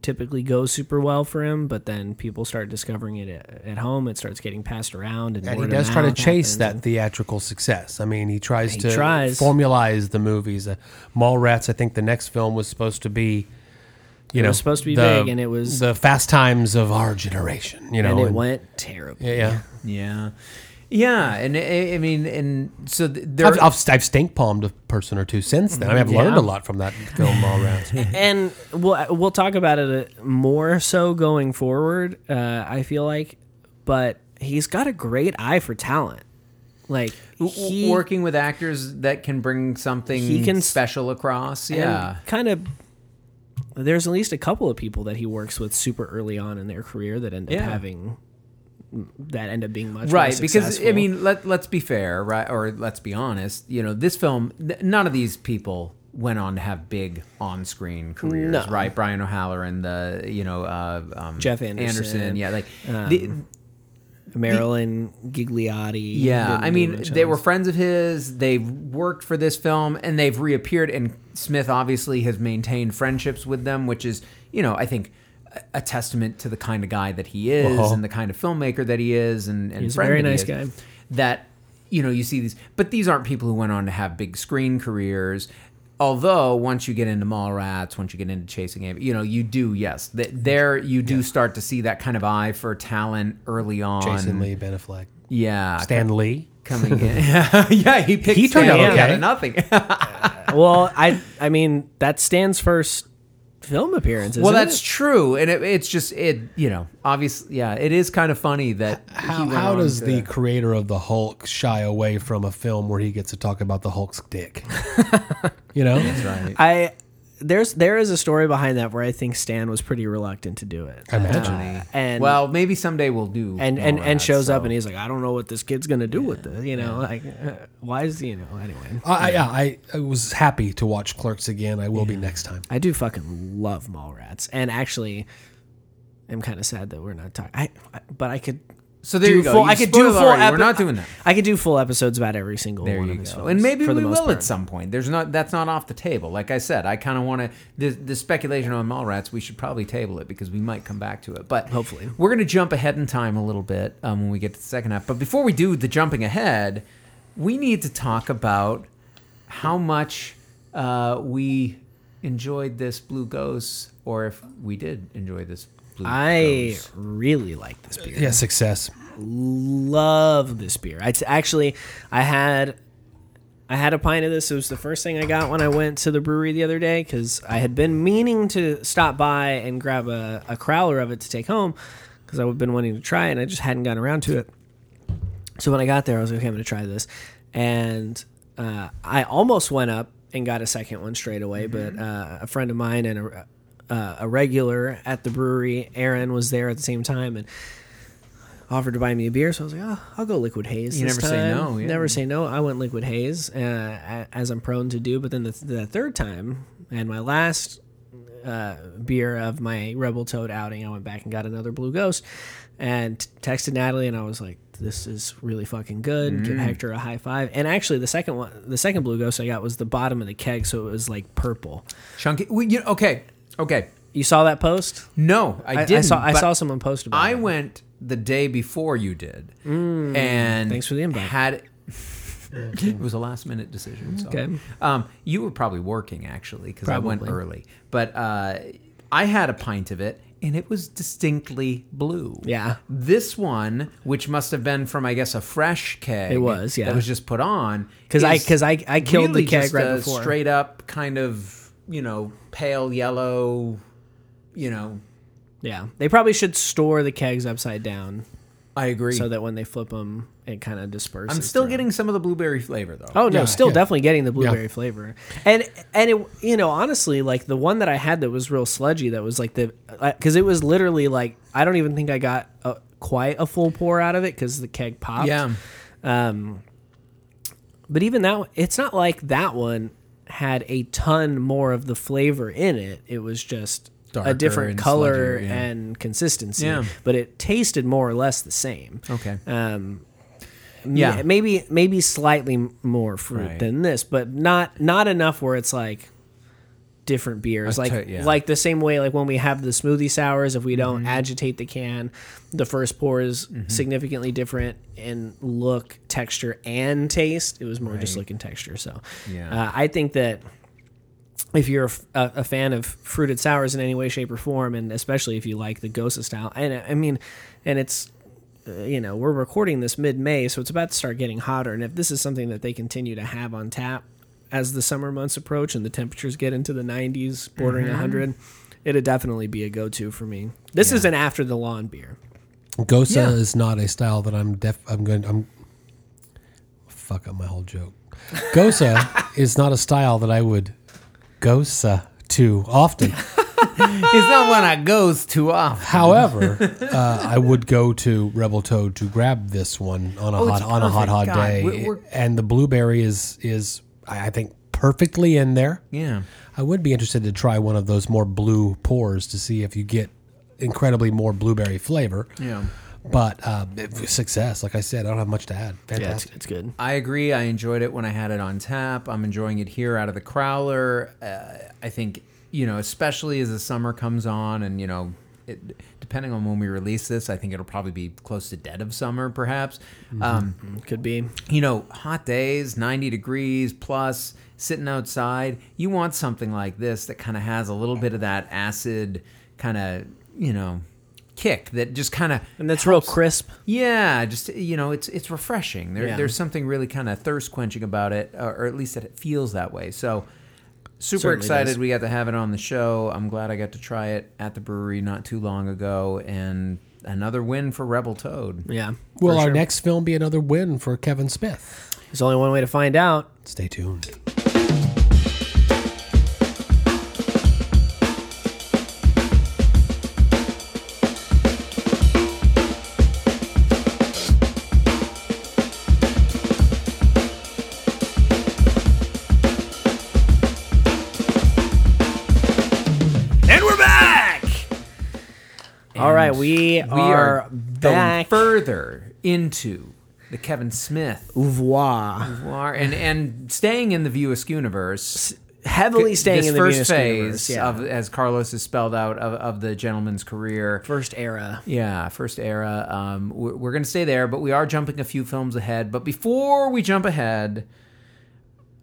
typically go super well for him, but then people start discovering it at, at home. It starts getting passed around, and, And he does try to chase happens, that theatrical success. I mean, he tries He to tries. formalize the movies. Uh, Mallrats, I think the next film was supposed to be, you It know, was supposed to be the- big, and it was- the Fast Times of our generation. You know, and it and- went terrible. yeah, yeah. Yeah. Yeah, and I I mean, and so th- there. I've, I've, I've stink palmed a person or two since then. I mean, I've learned a lot from that film, all around. and we'll we'll talk about it uh, more so going forward. Uh, I feel like, but he's got a great eye for talent. Like he working with actors that can bring something He can special across. Yeah. kind of. There's at least a couple of people that he works with super early on in their career that end up Yeah. having that end up being much more Right, because I mean, let let's be fair, right, or let's be honest. You know, this film, th- none of these people went on to have big on-screen careers, No. right? Brian O'Halloran, the you know, uh, um, Jeff Anderson. yeah, like Um, the, Marilyn Ghigliotti. Yeah, I mean, they were friends of his. They've worked for this film, and they've reappeared. And Smith obviously has maintained friendships with them, which is, you know, I think a- testament to the kind of guy that he is Uh-huh. and the kind of filmmaker that he is, and, and He's a very nice guy. That you know, you see these, but these aren't people who went on to have big screen careers. Although once you get into Mallrats, once you get into Chasing Amy, you know, you do yes, th- there you do start to see that kind of eye for talent early on. Jason Lee, Ben Affleck, yeah, Stan Lee. coming in. yeah, he picked He turned Stan out Lee okay. of nothing. well, I I mean that stands first film appearances. Well, isn't that's it? true, and it, it's just it. You know, obviously, yeah, it is kind of funny that How, went how does to- the creator of the Hulk shy away from a film where he gets to talk about the Hulk's dick? you know, that's right? I there's there is a story behind that where I think Stan was pretty reluctant to do it. I imagine. Uh, and well, maybe someday we'll do. and and, and ads, shows up and he's like, I don't know what this kid's gonna do with this. You know, like uh, why is you know anyway. I, I, yeah, I, I was happy to watch Clerks again. I will be next time. I do fucking love Mallrats, and actually, I'm kind of sad that we're not talking. I, I but I could. So there do you go. Full, You I could do full. epi- We're not doing that. I could do full episodes about every single There one you of his go. films. And maybe we will part. at some point. There's not that's not off the table. Like I said, I kind of want to the the speculation on Mallrats. We should probably table it because we might come back to it. But Hopefully. we're going to jump ahead in time a little bit um, when we get to the second half. But before we do the jumping ahead, we need to talk about how much uh, we enjoyed this Blue Ghost, or if we did enjoy this Blue I Ghost. really like this beer. Yeah, success. love this beer. I t- actually I had I had a pint of this. It was the first thing I got when I went to the brewery the other day because I had been meaning to stop by and grab a, a crowler of it to take home because I've been wanting to try it and I just hadn't gotten around to it. So when I got there, I was like, okay, I'm going to try this. And uh, I almost went up and got a second one straight away, but uh, a friend of mine and a, uh, a regular at the brewery, Aaron, was there at the same time and offered to buy me a beer. So I was like, oh, I'll go Liquid Haze. You never say no, yeah. Never say no. I went Liquid Haze, uh, as I'm prone to do. But then the, the third time, and my last uh, beer of my Rebel Toad outing, I went back and got another Blue Ghost and texted Natalie, and I was like, "This is really fucking good." Mm. Give Hector a high five. And actually, the second one, the second Blue Ghost I got was the bottom of the keg, so it was like purple. chunky. We, you, okay, okay. You saw that post? No, I I, didn't. I saw. I saw someone post about it. I it. went the day before you did, and Thanks for the invite. Had it was a last minute decision. So. Okay. Um, you were probably working actually because I went early, but uh, I had a pint of it. And it was distinctly blue. Yeah. This one, which must have been from, I guess, a fresh keg. It was, yeah. That was just put on. 'Cause I- is 'cause I- I killed the really keg just right a before. Straight up kind of, you know, pale yellow, you know, Yeah, they probably should store the kegs upside down I agree. so that when they flip them, it kind of disperses. I'm still through. getting some of the blueberry flavor though. Oh no, Yeah, still yeah. definitely getting the blueberry flavor, and and it you know honestly like the one that I had that was real sludgy that was like the because it was literally like I don't even think I got a, quite a full pour out of it because the keg popped. yeah. Um, but even that, it's not like that one had a ton more of the flavor in it. It was just Darker a different and color sludgier, yeah. and consistency. Yeah. But it tasted more or less the same. Okay. Um, Yeah. yeah, maybe maybe slightly more fruit Right. than this, but not not enough where it's like different beers. Like tell- yeah. like the same way like when we have the smoothie sours, if we don't Mm-hmm. agitate the can, the first pour is significantly different in look, texture, and taste. It was more just Right. look and texture. So Yeah. uh, I think that if you're a fan of fruited sours in any way, shape, or form, and especially if you like the Gose style, and I mean, and it's uh, you know we're recording this mid-May, so it's about to start getting hotter, and if this is something that they continue to have on tap as the summer months approach and the temperatures get into the 90s, bordering 100, it'd definitely be a go-to for me. This is an after the lawn beer. Gose Yeah. is not a style that I'm def. I'm going. I'm fuck up my whole joke. Gose is not a style that I would gosa to often. it's not one I goes too often. However, uh, I would go to Rebel Toad to grab this one on a Oh, hot on a hot hot God, day, we're- we're- and the blueberry is is I I think perfectly in there. Yeah. I would be interested to try one of those more blue pours to see if you get incredibly more blueberry flavor. Yeah. But uh, success, like I said, I don't have much to add. Yeah, it's, Fantastic. it's good. I agree. I enjoyed it when I had it on tap. I'm enjoying it here out of the crowler. Uh, I think, you know, especially as the summer comes on and, you know, it, depending on when we release this, I think it'll probably be close to dead of summer, perhaps. Um, Could be. you know, hot days, 90 degrees plus, sitting outside. You want something like this that kind of has a little bit of that acid kind of, you know, kick that just kind of And that's real crisp. yeah, just you know, it's it's refreshing. There, Yeah. There's something really kind of thirst quenching about it, or, or at least that it feels that way. So, Super Certainly excited does. we got to have it on the show. I'm glad I got to try it at the brewery not too long ago, and another win for Rebel Toad. Yeah. Will for our sure. next film be another win for Kevin Smith? There's only one way to find out. Stay tuned. Right, we, We are, are back. going further into the Kevin Smith Ouvroir. noir and and staying in the View Askew universe. Heavily staying in the first phase universe, yeah. of, as Carlos has spelled out, of, of the gentleman's career. first era. Yeah, first era. Um, we're, we're going to stay there, but we are jumping a few films ahead. But before we jump ahead,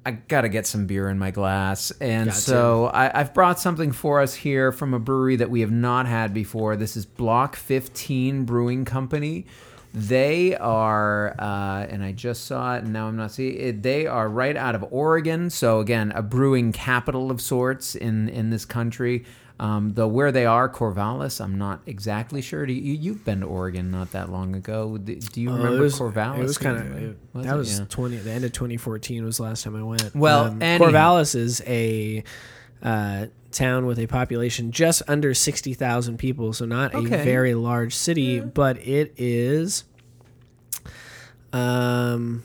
I got to get some beer in my glass. And Got to. so I, I've brought something for us here from a brewery that we have not had before. This is Block 15 Brewing Company. They are, uh, and I just saw it, and now I'm not seeing it. They are right out of Oregon, so again, a brewing capital of sorts in in this country. Um, though where they are, Corvallis, I'm not exactly sure. Do you, you've been to Oregon not that long ago. Do, do you Uh, remember it was, Corvallis? It was kind of that it? was Yeah. twenty. The end of 2014 was the last time I went. Um, Well, anyhow. Corvallis is a uh, town with a population just under 60,000 people, so not a very large city, but it is um,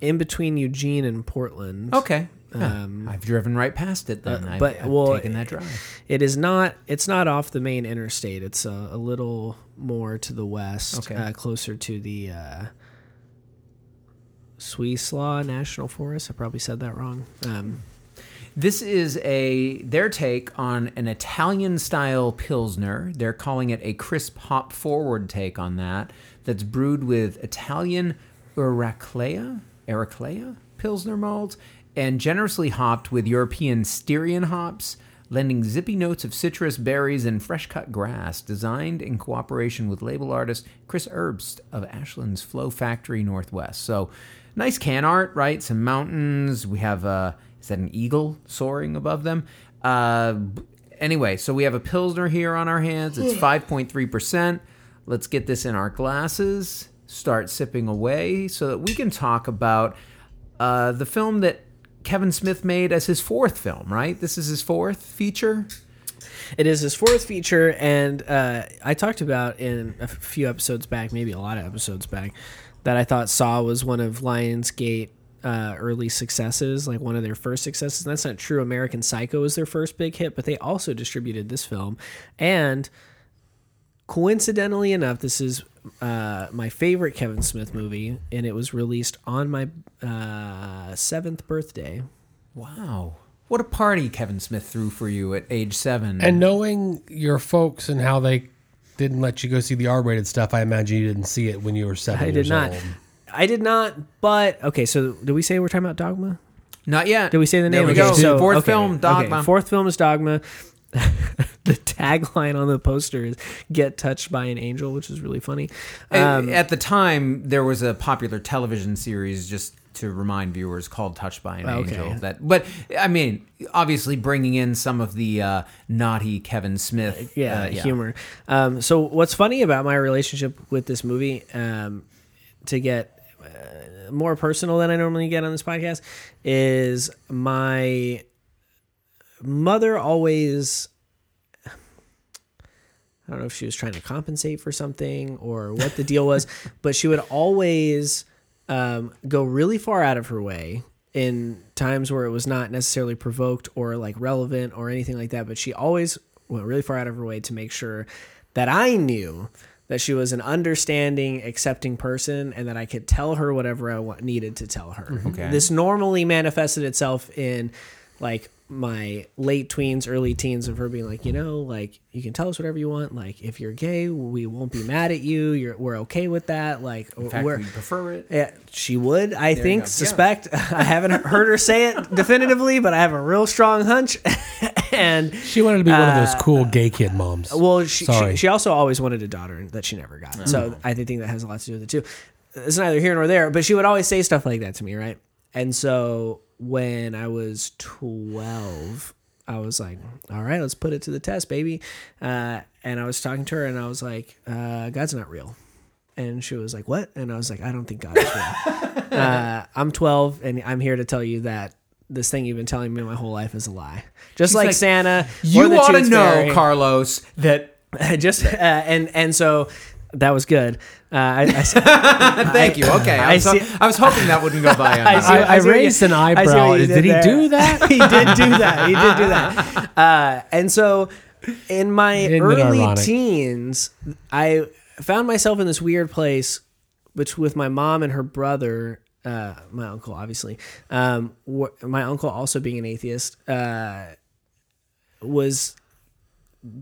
in between Eugene and Portland. Okay. Um, I've driven right past it then. uh, I've, but, I've well, taken that drive. It is not. It's not off the main interstate. It's a, a little more to the west, Okay. uh, closer to the uh, Swislaw National Forest. I probably said that wrong. Um, This is a their take on an Italian style pilsner. They're calling it a crisp hop forward take on that. That's brewed with Italian Eraclea, Eraclea pilsner malt, and generously hopped with European Styrian hops, lending zippy notes of citrus, berries, and fresh cut grass. Designed in cooperation with label artist Chris Herbst of Ashland's Flow Factory Northwest. So nice can art, right? Some mountains. We have uh is that an eagle soaring above them? Uh, anyway, so we have a pilsner here on our hands. It's 5.3%. Let's get this in our glasses, start sipping away so that we can talk about uh, the film that Kevin Smith made as his fourth film, right? This is his fourth feature. it is his fourth feature, and uh, I talked about in a few episodes back, maybe a lot of episodes back, that I thought Saw was one of Lionsgate. Uh, early successes, like one of their first successes. And that's not true. American Psycho was their first big hit, but they also distributed this film. And coincidentally enough, this is uh, my favorite Kevin Smith movie, and it was released on my uh, seventh birthday. Wow. What a party Kevin Smith threw for you at age seven. And knowing your folks and how they didn't let you go see the R-rated stuff, I imagine you didn't see it when you were seven I years did not. old. I did not. But okay, so did we say we're talking about Dogma? Not yet. Did we say the There name? we Okay, go. So, Fourth okay, film, okay, Dogma. Fourth film is Dogma. the tagline on the poster is "Get touched by an angel," which is really funny. Um, At the time, there was a popular television series just to remind viewers called "Touched by an Okay. Angel." That, but I mean, obviously bringing in some of the uh, naughty Kevin Smith, yeah, uh, humor. Um, so what's funny about my relationship with this movie, um, to get uh, more personal than I normally get on this podcast, is my mother always. I don't know if she was trying to compensate for something or what the deal was, but she would always um, go really far out of her way in times where it was not necessarily provoked or like relevant or anything like that. But she always went really far out of her way to make sure that I knew that she was an understanding, accepting person, and that I could tell her whatever I needed to tell her. Okay. This normally manifested itself in like my late tweens, early teens of her being like, you know, like you can tell us whatever you want. Like if you're gay, we won't be mad at you. You're we're okay with that. Like In fact, we're we prefer it. yeah, she would. I you think. go. Suspect. I haven't heard her say it definitively, but I have a real strong hunch. and She wanted to be one of those cool gay kid moms. Uh, well, she, Sorry. she she also always wanted a daughter that she never got. So I think that has a lot to do with it too. It's neither here nor there, but she would always say stuff like that to me, right? And so when I was 12, I was like, all right, let's put it to the test, baby. Uh, and I was talking to her and I was like, uh, God's not real. And she was like, what? And I was like, I don't think God is real. uh, I'm 12 and I'm here to tell you that this thing you've been telling me my whole life is a lie. Just like, like, Santa. You ought to know, Fairy. Carlos, that. just uh, and and so that was good. Uh, I, I, Thank you. Okay, I, I was, ho- I was hoping that wouldn't go by. I I. I, I raised an eyebrow. what you Did, he do that? he did do that. He did do that. Uh, and so, in my early ironic? teens, I found myself in this weird place, which with my mom and her brother, uh, my uncle, obviously, um, wh- my uncle also being an atheist, uh, was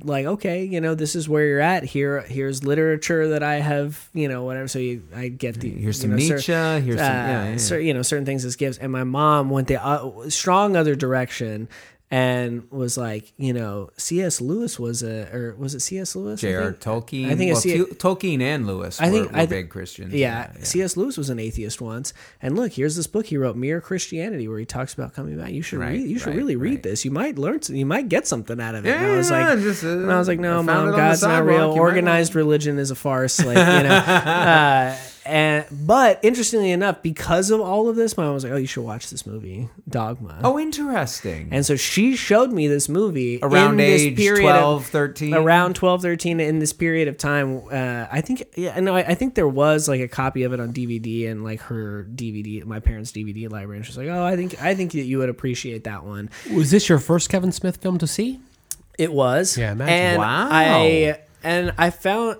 like okay you know this is where you're at here here's literature that i have you know whatever so you, i get the Here's some know, Nietzsche. Here's some. uh, Yeah, yeah. cer- you know certain things as gifts and my mom went the uh, strong other direction and was like you know cs lewis was a or was it cs lewis J.R. Tolkien. I think well, C- Tolkien and Lewis I think- were, were I thi- big Christians. yeah, cs lewis was an atheist once and look here's this book he wrote mere christianity where he talks about coming back you should Right, read you should right, really read right. this you might learn some, you might get something out of it Yeah, and i was like just, uh, and I was like, no, I mom, it on the God's not real. Organized religion is a farce. Like, you know. uh, and but interestingly enough, because of all of this, my mom was like, oh, you should watch this movie, Dogma. Oh, interesting. And so she showed me this movie Around in this age period 12, of, 13? around 12, 13, in this period of time. Uh, I think, yeah, no, I, I think there was like a copy of it on DVD and like her DVD, my parents' DVD library. And she's like, oh, I think, I think that you would appreciate that one. Was this your first Kevin Smith film to see? It was. Yeah, imagine. And Wow. I and I found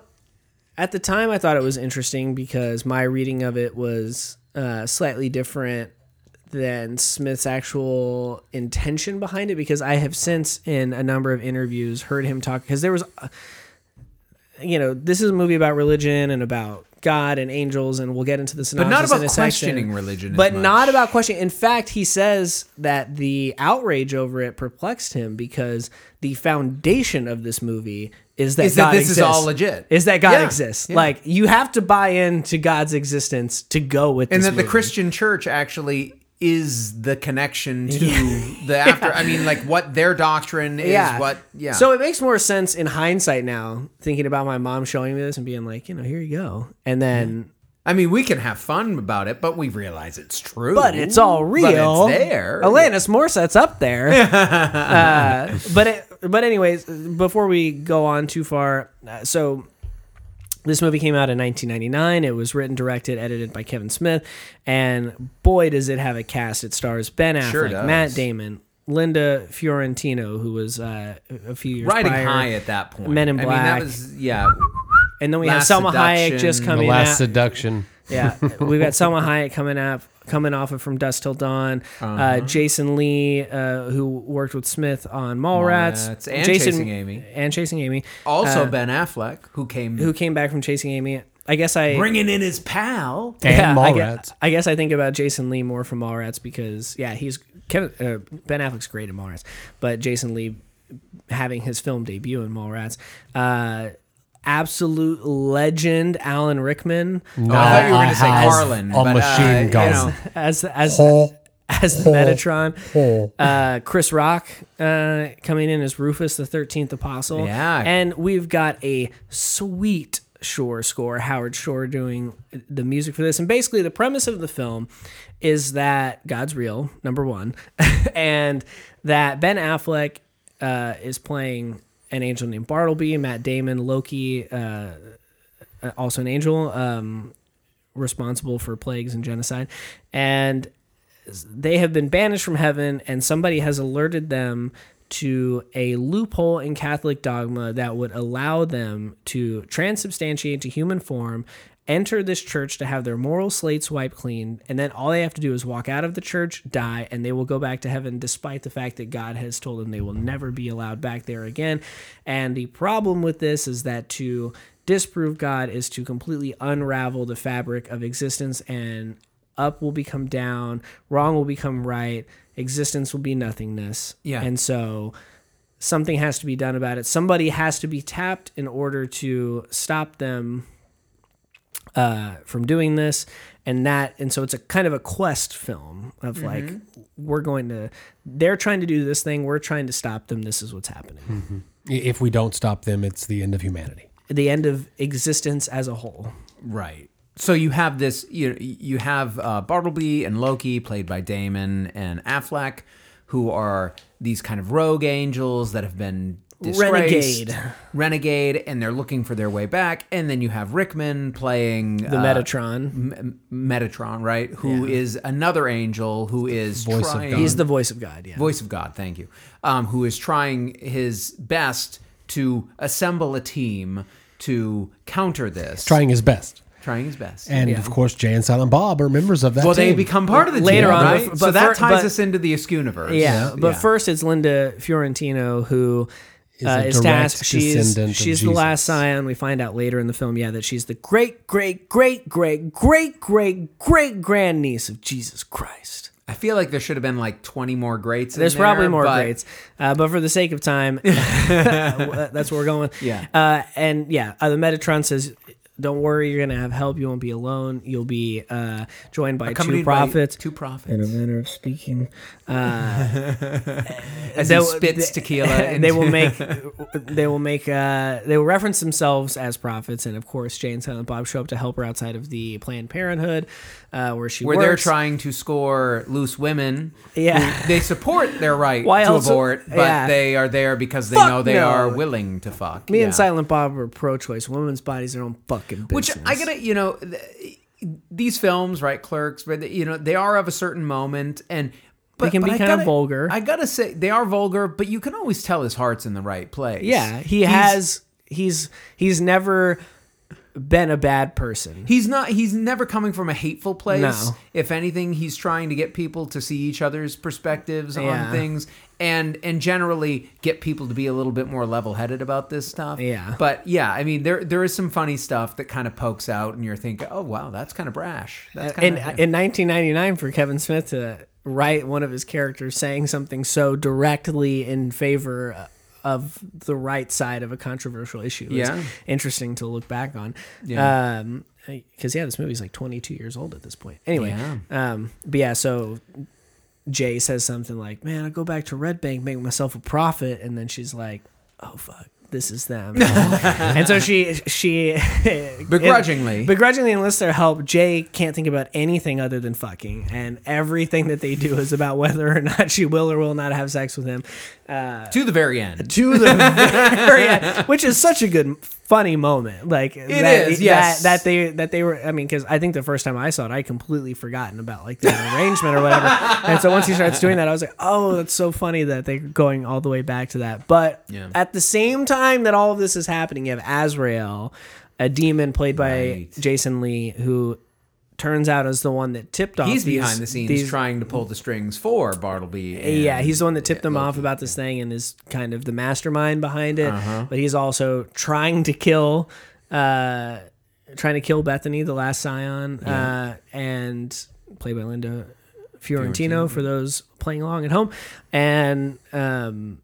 at the time I thought it was interesting because my reading of it was uh, slightly different than Smith's actual intention behind it because I have since in a number of interviews heard him talk because there was uh, you know this is a movie about religion and about God and angels and we'll get into the but not about in a section questioning religion. but not about questioning. In fact, he says that the outrage over it perplexed him because the foundation of this movie is that Is that God this exists. is all legit. Is that God Yeah, exists? yeah. Like you have to buy into God's existence to go with and that the. Christian church actually is the connection to the after. I mean, like what their doctrine is. yeah. What? Yeah. So it makes more sense in hindsight now, thinking about my mom showing me this and being like, you know, here you go, and then. I mean, we can have fun about it, but we realize it's true. But it's all real. But it's there. Alanis Morissette's up there. uh, but it, but anyways, before we go on too far, uh, so this movie came out in 1999. It was written, directed, edited by Kevin Smith, and boy, does it have a cast! It stars Ben Affleck, Sure. Matt Damon, Linda Fiorentino, who was uh, a few years riding prior, high at that point. Men in I mean, Black. that was yeah. and then we have Last Salma Hayek just coming. The Last out. Seduction. Yeah, we've got Salma Hayek coming up, coming off of From Dusk Till Dawn. uh Uh-huh. Jason Lee, uh, who worked with Smith on Mallrats, Mallrats, and Jason, Chasing Amy. and Chasing Amy, Also, Uh, Ben Affleck, who came who came back from Chasing Amy. I guess I bringing in his pal. And yeah, I Mallrats. guess, I guess I think about Jason Lee more from Mallrats because yeah, he's Kevin uh, Ben Affleck's great in Mallrats, but Jason Lee having his film debut in Mallrats. Uh, absolute legend Alan Rickman Oh, I thought you were going to say has Carlin. a but, machine uh, you gun. know, as as Ho, as the ho, Metatron. ho. Uh, Chris Rock uh, coming in as Rufus, the Thirteenth Apostle. Yeah. and we've got a sweet Shore score. Howard Shore doing the music for this, and basically the premise of the film is that God's real, number one, and that Ben Affleck uh, is playing an angel named Bartleby, Matt Damon, Loki, uh, also an angel. Um, responsible for plagues and genocide and they have been banished from heaven and somebody has alerted them to a loophole in Catholic dogma that would allow them to transubstantiate to human form, enter this church to have their moral slates wiped clean, and then all they have to do is walk out of the church, die, and they will go back to heaven despite the fact that God has told them they will never be allowed back there again. And the problem with this is that to disprove God is to completely unravel the fabric of existence and up will become down, wrong will become right, existence will be nothingness. Yeah. And so something has to be done about it. Somebody has to be tapped in order to stop them uh, from doing this. And that and so it's a kind of a quest film of like we're going to they're trying to do this thing. We're trying to stop them. This is what's happening. I- If we don't stop them, it's the end of humanity. the end of existence as a whole. Right. So you have this, you you have uh, Bartleby and Loki, played by Damon and Affleck, who are these kind of rogue angels that have been disgraced, Renegade. renegade, and they're looking for their way back. And then you have Rickman playing the uh, metatron M- Metatron, right? Who is another angel who is Voice of trying, God. he's the voice of god yeah voice of God. Thank you. Um, who is trying his best to assemble a team to counter this. Trying his best. trying his best. And of course, Jay and Silent Bob are members of that well, they become part of the team. Later team, on, right? but- so that fir- ties but- us into the Askewniverse. yeah, but Yeah. first it's linda fiorentino who Is uh, is direct tasked. She's she's the last Jesus. scion. We find out later in the film, yeah, that she's the great, great, great, great, great, great, great grandniece of Jesus Christ. I feel like there should have been like 20 more greats. in There's there, probably more but- greats, uh, but for the sake of time, that's where we're going. Yeah. uh, and yeah, uh, the Metatron says. Don't worry, you're gonna have help. You won't be alone. You'll be uh, joined by two Accompanied by prophets. Two prophets. in a manner of speaking. As they he will- spits they- tequila. they will make they will make uh they will reference themselves as prophets and of course Jay and Silent Bob show up to help her outside of the Planned Parenthood uh where she where works. they're trying to score loose women. Yeah. they support their right Why to also- abort, but yeah. they are there because they Fuck know they no. are willing to fuck. me Yeah. and Silent Bob are pro-choice. Women's bodies are their own fucking Which business. I gotta, you know, th- these films, right, Clerks, but you know, they are of a certain moment, and but, can but be I kind of gotta- vulgar. I gotta say, they are vulgar, but you can always tell his heart's in the right place. Yeah, he He's- has he's he's never been a bad person. He's not. He's never coming from a hateful place. No. If anything, he's trying to get people to see each other's perspectives Yeah. on things, and and generally get people to be a little bit more level headed about this stuff. Yeah. But yeah, I mean, there there is some funny stuff that kind of pokes out, and you're thinking, oh wow, that's kind of brash. That's in kind in 1999 for Kevin Smith to write one of his characters saying something so directly in favor of the right side of a controversial issue. is Yeah. interesting to look back on. Yeah. Um, because yeah, this movie's like 22 years old at this point. Anyway, Yeah. um, but yeah, so Jay says something like, "Man, I go back to Red Bank, make myself a profit," and then she's like, "Oh fuck." This is them, and so she she Begrudgingly. begrudgingly enlists their help. Jay can't think about anything other than fucking, and everything that they do is about whether or not she will or will not have sex with him. Uh, to the very end. to the very end, which is such a good, funny moment. Like it that, is, yes. that, that they that they were. I mean, because I think the first time I saw it, I completely forgotten about like the arrangement or whatever. And so once he starts doing that, I was like, oh, that's so funny that they're going all the way back to that. But Yeah. at the same time that all of this is happening, you have Azrael, a demon played by Right. Jason Lee, who turns out is the one that tipped off. He's these- behind the scenes these- trying to pull the strings for Bartleby. and- yeah, he's the one that tipped them Loki, off about this thing and is kind of the mastermind behind it. Uh-huh. But he's also trying to kill, uh, trying to kill Bethany, the last Scion, uh, and played by Linda Fiorentino for those playing along at home. And um,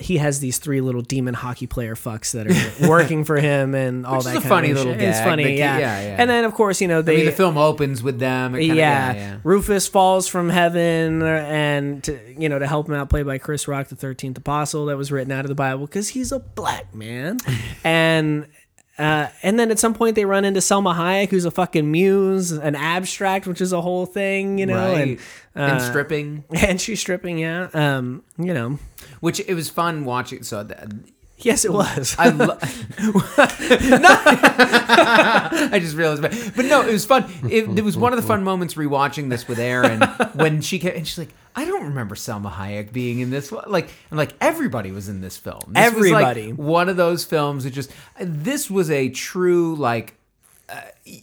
he has these three little demon hockey player fucks that are working for him and all Which that is a kind funny of little shit. It's funny, yeah. yeah, yeah. And then of course you know I they mean, the film opens with them. It kinda, yeah. yeah, yeah. Rufus falls from heaven, and to, you know to help him out, played by Chris Rock, the thirteenth apostle, that was written out of the Bible because he's a black man, and. Uh, and then at some point they run into Salma Hayek, who's a fucking muse, an abstract, which is a whole thing, you know, right. and and uh, stripping, and she's stripping, yeah. Um, you know, which it was fun watching. So th- yes, it was. I lo- I just realized, but, but no, it was fun. It, it was one of the fun moments rewatching this with Aaron when she came and she's like, "I don't remember Salma Hayek being in this." one." Like, I'm like, everybody was in this film. This was, like, Everybody. one of those films that just this was a true like, uh,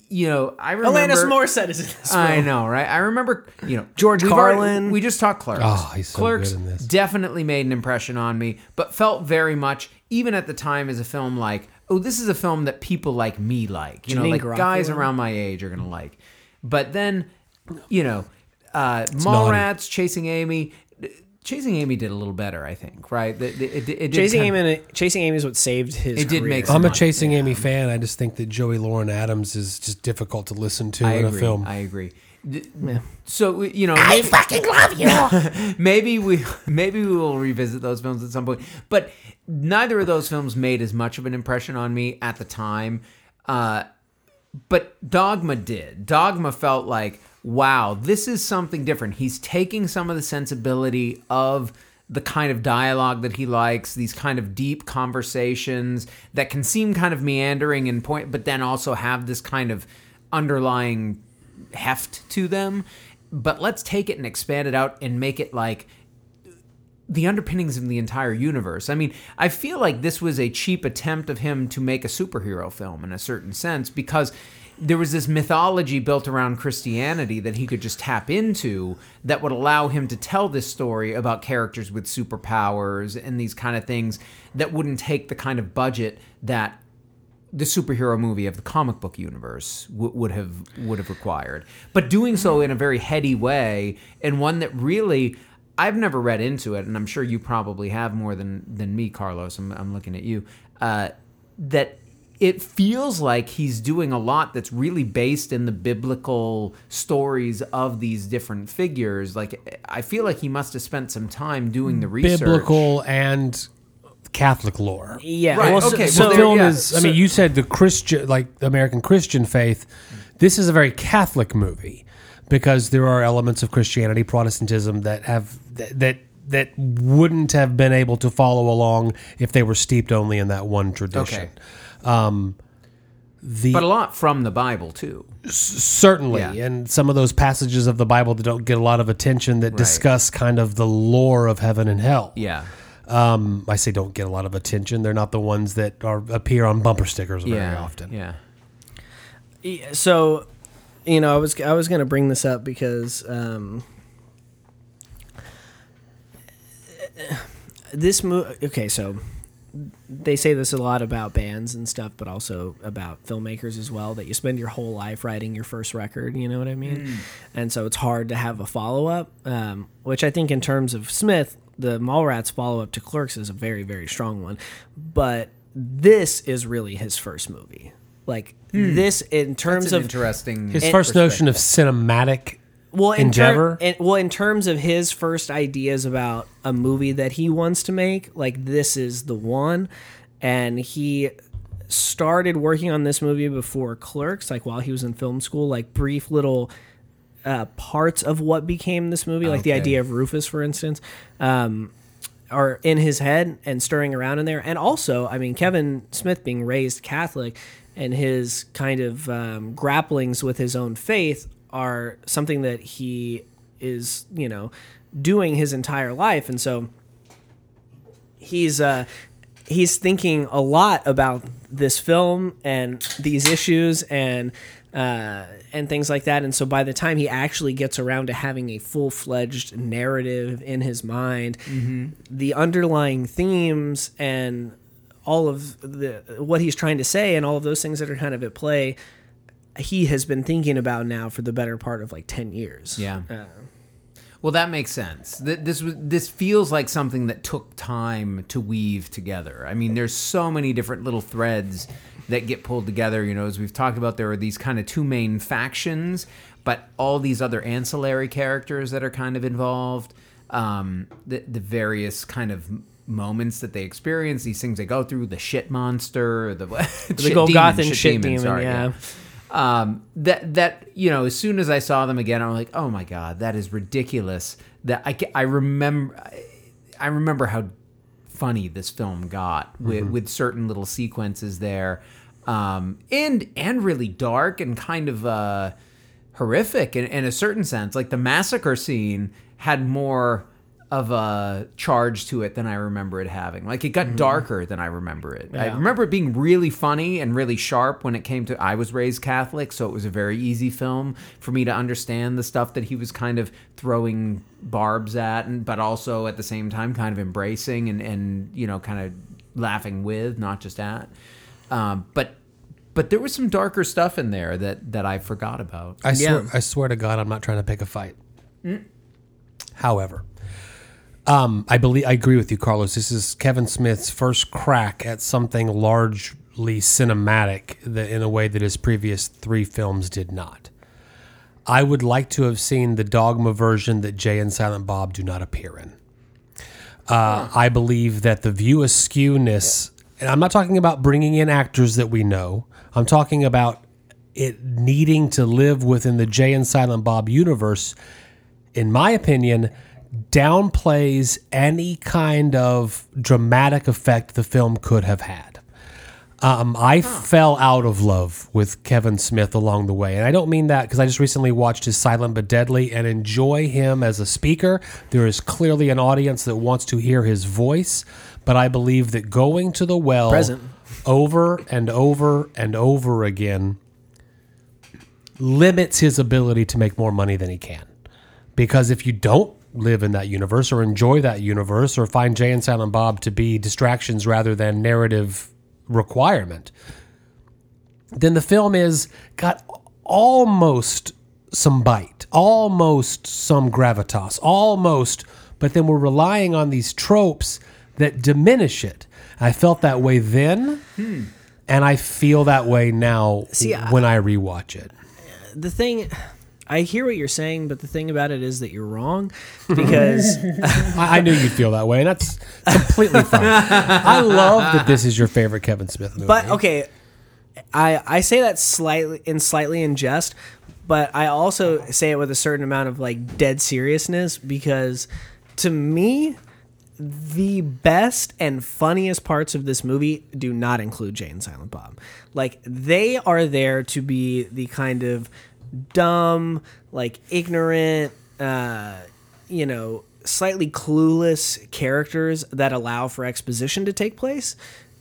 you know, I remember. Alanis Morissette is in this film. I know, right? I remember, you know, George we've already- Carlin. we just talked Clerks. Oh, he's so Clerks good in this. definitely made an impression on me, but felt very much, even at the time, as a film like, oh, this is a film that people like me like. You know, Janine like guys around my age are gonna like. But then, you know, uh, naughty. Mallrats, Chasing Amy. Chasing Amy did a little better, I think. Right? It, it, it, it Chasing kind of- Amy, Chasing Amy is what saved his. It did career. make I'm a Chasing yeah. Amy fan. I just think that Joey Lauren Adams is just difficult to listen to I in agree. a film. I agree. D- So you know, I fucking love you. maybe we maybe we will revisit those films at some point. But neither of those films made as much of an impression on me at the time. Uh, but Dogma did. Dogma felt like, wow, this is something different. He's taking some of the sensibility of the kind of dialogue that he likes, these kind of deep conversations that can seem kind of meandering and point, but then also have this kind of underlying heft to them. But let's take it and expand it out and make it like the underpinnings of the entire universe. I mean, I feel like this was a cheap attempt of him to make a superhero film in a certain sense because there was this mythology built around Christianity that he could just tap into that would allow him to tell this story about characters with superpowers and these kind of things that wouldn't take the kind of budget that the superhero movie of the comic book universe w- would have would have required, but doing so in a very heady way and one that really I've never read into it, and I'm sure you probably have more than than me, Carlos. I'm, I'm looking at you. Uh, that it feels like he's doing a lot that's really based in the biblical stories of these different figures. Like I feel like he must have spent some time doing the research. Biblical and Catholic lore. Yeah. Right, Well, so- okay, So, well, the film yeah, is. I so- mean, you said the Christian, like the American Christian faith. This is a very Catholic movie because there are elements of Christianity, Protestantism that have that that, that wouldn't have been able to follow along if they were steeped only in that one tradition. Um, the but a lot from the Bible too. certainly, Yeah. and some of those passages of the Bible that don't get a lot of attention that discuss kind of the lore of heaven and hell. Yeah. Um, I say don't get a lot of attention. They're not the ones that are appear on bumper stickers very yeah. often. Yeah. Yeah, so you know i was i was going to bring this up because um this movie okay so they say this a lot about bands and stuff but also about filmmakers as well that you spend your whole life writing your first record you know what i mean? And so it's hard to have a follow-up um, which i think in terms of smith the mallrats follow-up to clerks is a very very strong one. But this is really his first movie. Like this in terms That's an of interesting. His first notion of cinematic well in endeavor? Ter- in, well in terms of his first ideas about a movie that he wants to make like this is the one. And he started working on this movie before clerks like while he was in film school like brief little uh, parts of what became this movie like the idea of rufus for instance um, are in his head and stirring around in there. And also i mean kevin smith being raised catholic and his kind of um, grapplings with his own faith are something that he is you know doing his entire life and so he's uh he's thinking a lot about this film and these issues and uh, and things like that. And so by the time he actually gets around to having a full fledged narrative in his mind, the underlying themes and all of the what he's trying to say and all of those things that are kind of at play, he has been thinking about now for the better part of like ten years. Yeah. Uh, Well, that makes sense. This was this feels like something that took time to weave together. I mean, there's so many different little threads that get pulled together. You know, as we've talked about, there are these kind of two main factions, but all these other ancillary characters that are kind of involved. Um, the the various kind of moments that they experience, these things they go through, the shit monster, the The Golgothan shit demon, yeah. Um, that that you know, as soon as I saw them again, I'm like, oh my god, that is ridiculous. That I I remember, I remember how funny this film got with with certain little sequences there, um, and and really dark and kind of uh, horrific in, in a certain sense. Like the massacre scene had more of a charge to it than I remember it having. Like it got darker than I remember it. I remember it being really funny and really sharp when it came to I was raised Catholic, so it was a very easy film for me to understand the stuff that he was kind of throwing barbs at and but also at the same time kind of embracing and and you know kind of laughing with, not just at. Um, but but there was some darker stuff in there that that I forgot about. I swear, I swear to God, I'm not trying to pick a fight. However, Um, I believe I agree with you, Carlos. This is Kevin Smith's first crack at something largely cinematic that, in a way that his previous three films did not. I would like to have seen the Dogma version that Jay and Silent Bob do not appear in. Uh, I believe that the view askewness, and I'm not talking about bringing in actors that we know. I'm talking about it needing to live within the Jay and Silent Bob universe. In my opinion, downplays any kind of dramatic effect the film could have had. Um, I fell out of love with Kevin Smith along the way. And I don't mean that because I just recently watched his Silent but Deadly and enjoy him as a speaker. There is clearly an audience that wants to hear his voice. But I believe that going to the well Present. over and over and over again limits his ability to make more money than he can. Because if you don't live in that universe or enjoy that universe or find Jay and Silent Bob to be distractions rather than narrative requirement, then the film is got almost some bite, almost some gravitas, almost, but then we're relying on these tropes that diminish it. I felt that way then, hmm. and I feel that way now See, I- when I rewatch it. the thing I hear what you're saying, but the thing about it is that you're wrong because I, I knew you'd feel that way, and that's completely fine. I love that this is your favorite Kevin Smith movie. but okay, I I say that slightly in slightly in jest, but I also say it with a certain amount of like dead seriousness because to me the best and funniest parts of this movie do not include Jay and Silent Bob. Like they are there to be the kind of dumb, like ignorant, uh, you know, slightly clueless characters that allow for exposition to take place.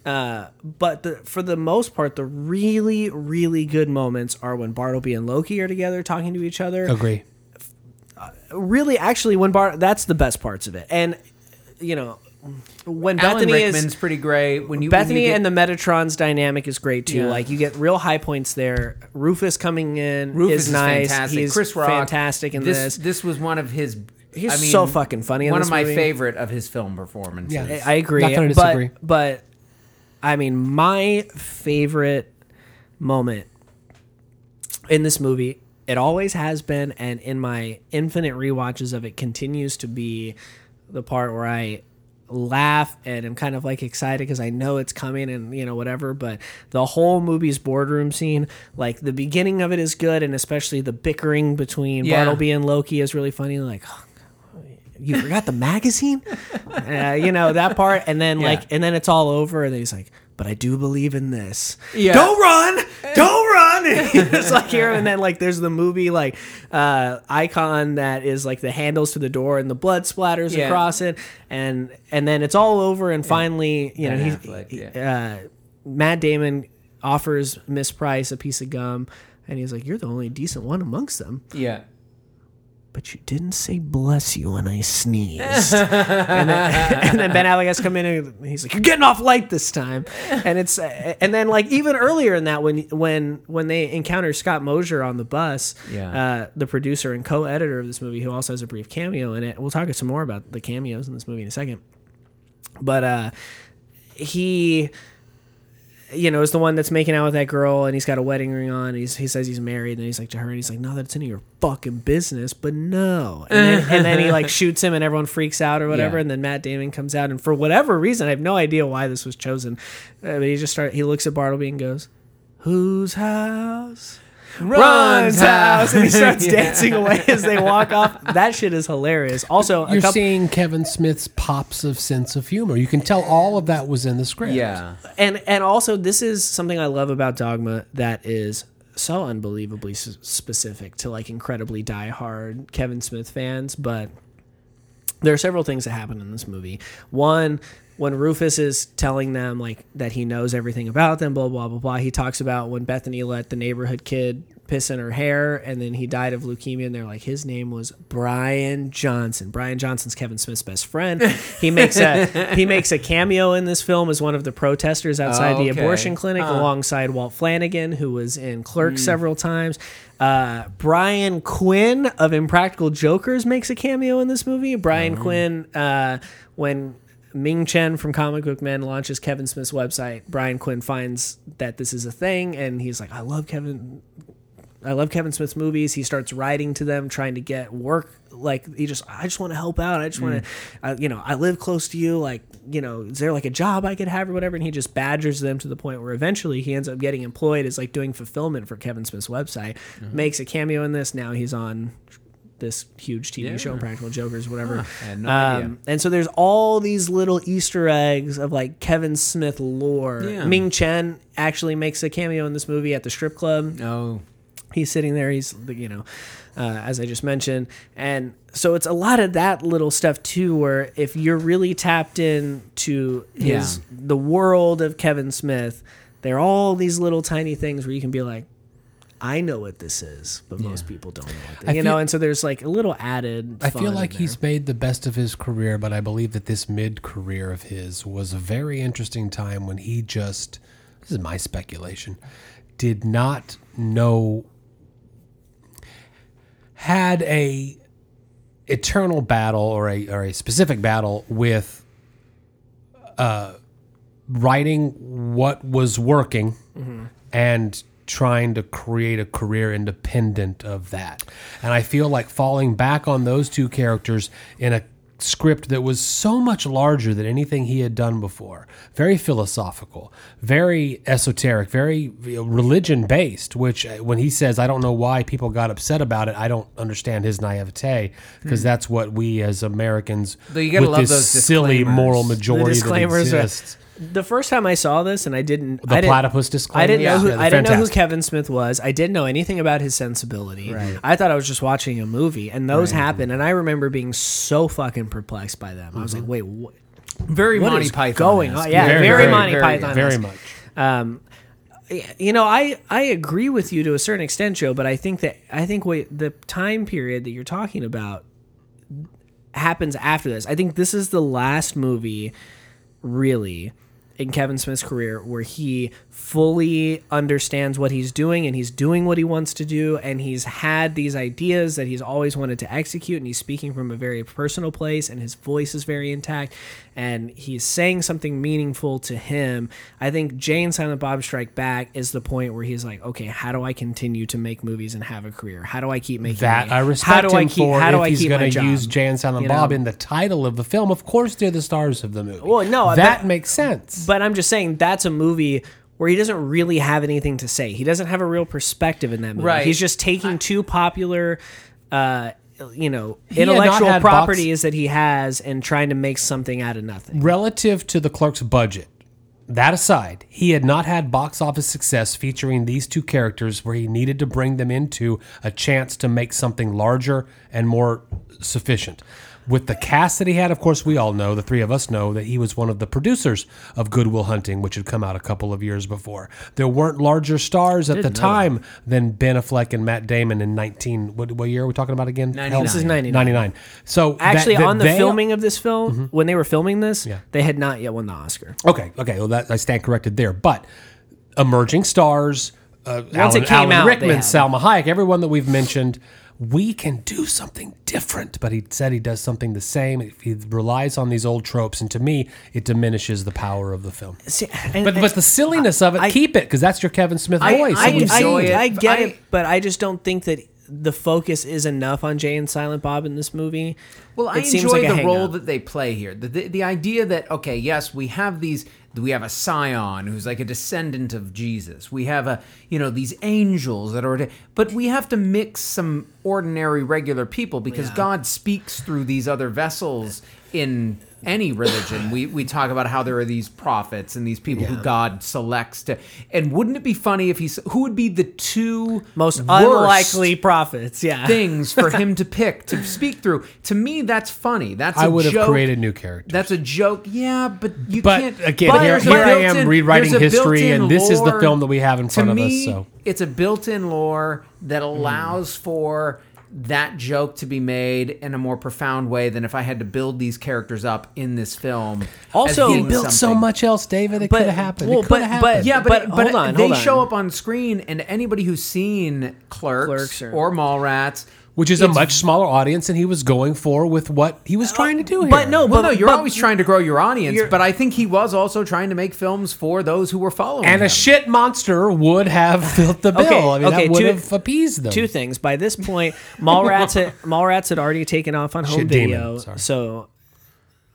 Uh, but the, for the most part, the really, really good moments are when Bartleby and Loki are together talking to each other agree. really actually when Bar that's the best parts of it. And you know, when Alan Bethany Rickman's is pretty great. When you Bethany when you get- and the Metatron's dynamic is great too. Yeah. Like you get real high points there. Rufus coming in Rufus is is nice. fantastic. He's Chris Rock, fantastic in this. this. This was one of his. He's I mean, so fucking funny in One this of my movie. favorite of his film performances. Yeah. I agree. Not gonna but- disagree. But, I mean, my favorite moment in this movie, it always has been, and in my infinite rewatches of it, continues to be the part where I laugh and I'm kind of like excited because I know it's coming and you know whatever but the whole movie's boardroom scene like the beginning of it is good and especially the bickering between Yeah. Bartleby and Loki is really funny like you forgot the magazine uh, you know that part and then Yeah. like and then it's all over and he's like but i do believe in this. Yeah. don't run! Don't run! It's like here and then like there's the movie like uh icon that is like the handles to the door and the blood splatters Yeah. across it. And and then it's all over and finally you know Ben he, Affleck, he- uh matt damon offers miss price a piece of gum and he's like you're the only decent one amongst them. Yeah. But you didn't say bless you when I sneezed. and, then, and then Ben Affleck has come in and he's like, "You're getting off light this time." And it's and then like even earlier in that when when when they encounter Scott Mosier on the bus, Yeah. uh, the producer and co-editor of this movie, who also has a brief cameo in it. We'll talk some more about the cameos in this movie in a second. But uh, he you know, is the one that's making out with that girl and he's got a wedding ring on. And he's, he says he's married and he's like to her and he's like, no, that's none of your fucking business, but no. And then, and then he like shoots him and everyone freaks out or whatever. Yeah. And then Matt Damon comes out and for whatever reason, I have no idea why this was chosen. Uh, but he just start, he looks at Bartleby and goes, whose house? Ron's house. And he starts Yeah. dancing away as they walk off. That shit is hilarious. Also, You're couple, seeing Kevin Smith's pops of sense of humor. You can tell all of that was in the script. Yeah. and and also this is something I love about Dogma that is so unbelievably s- specific to like incredibly diehard Kevin Smith fans, but there are several things that happen in this movie. One, when Rufus is telling them like that he knows everything about them, blah blah blah blah. He talks about when Bethany let the neighborhood kid piss in her hair, and then he died of leukemia. And they're like, his name was Brian Johnson. Brian Johnson's Kevin Smith's best friend. He makes a he makes a cameo in this film as one of the protesters outside Oh, the abortion clinic, Huh. alongside Walt Flanagan, who was in Clerks several times. Uh, Brian Quinn of Impractical Jokers makes a cameo in this movie. Brian Quinn, uh, when Ming Chen from Comic Book Men launches Kevin Smith's website, Brian Quinn finds that this is a thing, and he's like, "I love Kevin I love Kevin Smith's movies. He starts writing to them, trying to get work. Like he just, I just want to help out. I just want to, uh, you know, I live close to you. Like, you know, is there like a job I could have or whatever? And he just badgers them to the point where eventually he ends up getting employed as like doing fulfillment for Kevin Smith's website. Makes a cameo in this. Now he's on this huge TV Yeah. show, Practical Jokers, whatever. Had no. Um, and so there's all these little Easter eggs of like Kevin Smith lore. Yeah. Ming Chen actually makes a cameo in this movie at the strip club Oh, he's sitting there he's you know uh, as i just mentioned and so it's a lot of that little stuff too where if you're really tapped in to his Yeah. the world of kevin smith there are all these little tiny things where you can be like i know what this is but most people don't know what you know and so there's like a little added I feel like he's made the best of his career, but I believe that this mid career of his was a very interesting time when he just, this is my speculation, did not know, had a eternal battle or a, or a specific battle with uh, writing what was working and trying to create a career independent of that. And I feel like falling back on those two characters in a script that was so much larger than anything he had done before. Very philosophical, very esoteric, very religion based, which uh, when he says, I don't know why people got upset about it, I don't understand his naivete because that's what we as Americans, Though you gotta with love this those silly moral majority the that disclaimers are- exists. The first time i saw this and i didn't The I didn't, platypus disclaimer. I didn't know who Yeah, I didn't know who. Kevin Smith was. I didn't know anything about his sensibility. Right. I thought I was just watching a movie, and those happened. And I remember being so fucking perplexed by them. I was like, "Wait, what? very What Monty Python. going on? Yeah, Very, very, very, Monty very, Python. Very much. Um, you know, I I agree with you to a certain extent, Joe. But I think that I think what the time period that you're talking about happens after this. I think this is the last movie, really, in Kevin Smith's career where he fully understands what he's doing and he's doing what he wants to do and he's had these ideas that he's always wanted to execute and he's speaking from a very personal place and his voice is very intact and he's saying something meaningful to him. I think Jay and Silent Bob Strike Back is the point where he's like, okay, how do I continue to make movies and have a career? How do I keep making That money? I respect how do him I keep, for. How do if I he's keep going to use Jay and Silent You Bob in the title of the film, of course they're the stars of the movie. Well, no, that makes sense. But I'm just saying that's a movie where he doesn't really have anything to say. He doesn't have a real perspective in that movie. Right. He's just taking two popular, uh, you know, intellectual had box- properties that he has and trying to make something out of nothing. Relative to the Clerks' budget, that aside, he had not had box office success featuring these two characters where he needed to bring them into a chance to make something larger and more sufficient. With the cast that he had, of course, we all know, the three of us know, that he was one of the producers of Good Will Hunting, which had come out a couple of years before. There weren't larger stars at the time than Ben Affleck and Matt Damon in 19. What, what year are we talking about again? 99. This is 99. 99. So Actually, that on the they- Mm-hmm. filming of this film, when they were filming this, Yeah. they had not yet won the Oscar. Okay, okay, well that I stand corrected there. But emerging stars, uh, Once Alan, it came Alan out, Rickman. Salma Hayek, everyone that we've mentioned, we can do something different. But he said he does something the same. He relies on these old tropes, and to me, it diminishes the power of the film. See, and- But but the silliness of it, I- keep it because that's your Kevin Smith I- voice. I, I enjoy I, it. I get I- it, but I just don't think that the focus is enough on Jay and Silent Bob in this movie. Well, I It seems enjoy like the role hang-up. that they play here. The, the the idea that okay, yes, we have these. We have a scion who's like a descendant of Jesus. We have a you know these angels that are, but we have to mix some ordinary regular people because Yeah. God speaks through these other vessels in any religion. we we talk about how there are these prophets and these people who God selects to. And wouldn't it be funny if he's who would be the two Most unlikely prophets. Yeah. things for him to pick to speak through? To me, that's funny. That's I a would have created new characters. That's a joke. Yeah, but you But can't. again, but here, here I am rewriting history, built-in and this is the film that we have in front to of me, us. So it's a built-in lore that hmm. allows for that joke to be made in a more profound way than if I had to build these characters up in this film. Also- He built so much else, David. It could have happened. well, but- have but- Yeah, but But but, hold on, they show up on screen, and anybody who's seen Clerks, Clerks or- or Mallrats, which is a much smaller audience than he was going for with what he was trying to do here. But no, Well, but no, you're but- always trying to grow your audience, but I think he was also trying to make films for those who were following. and a shit monster would have filled the bill. Okay, I mean, okay, that would two- have appeased them. Two things. By this point, Mallrats had, Mallrats had already taken off on home Shit video. sorry. So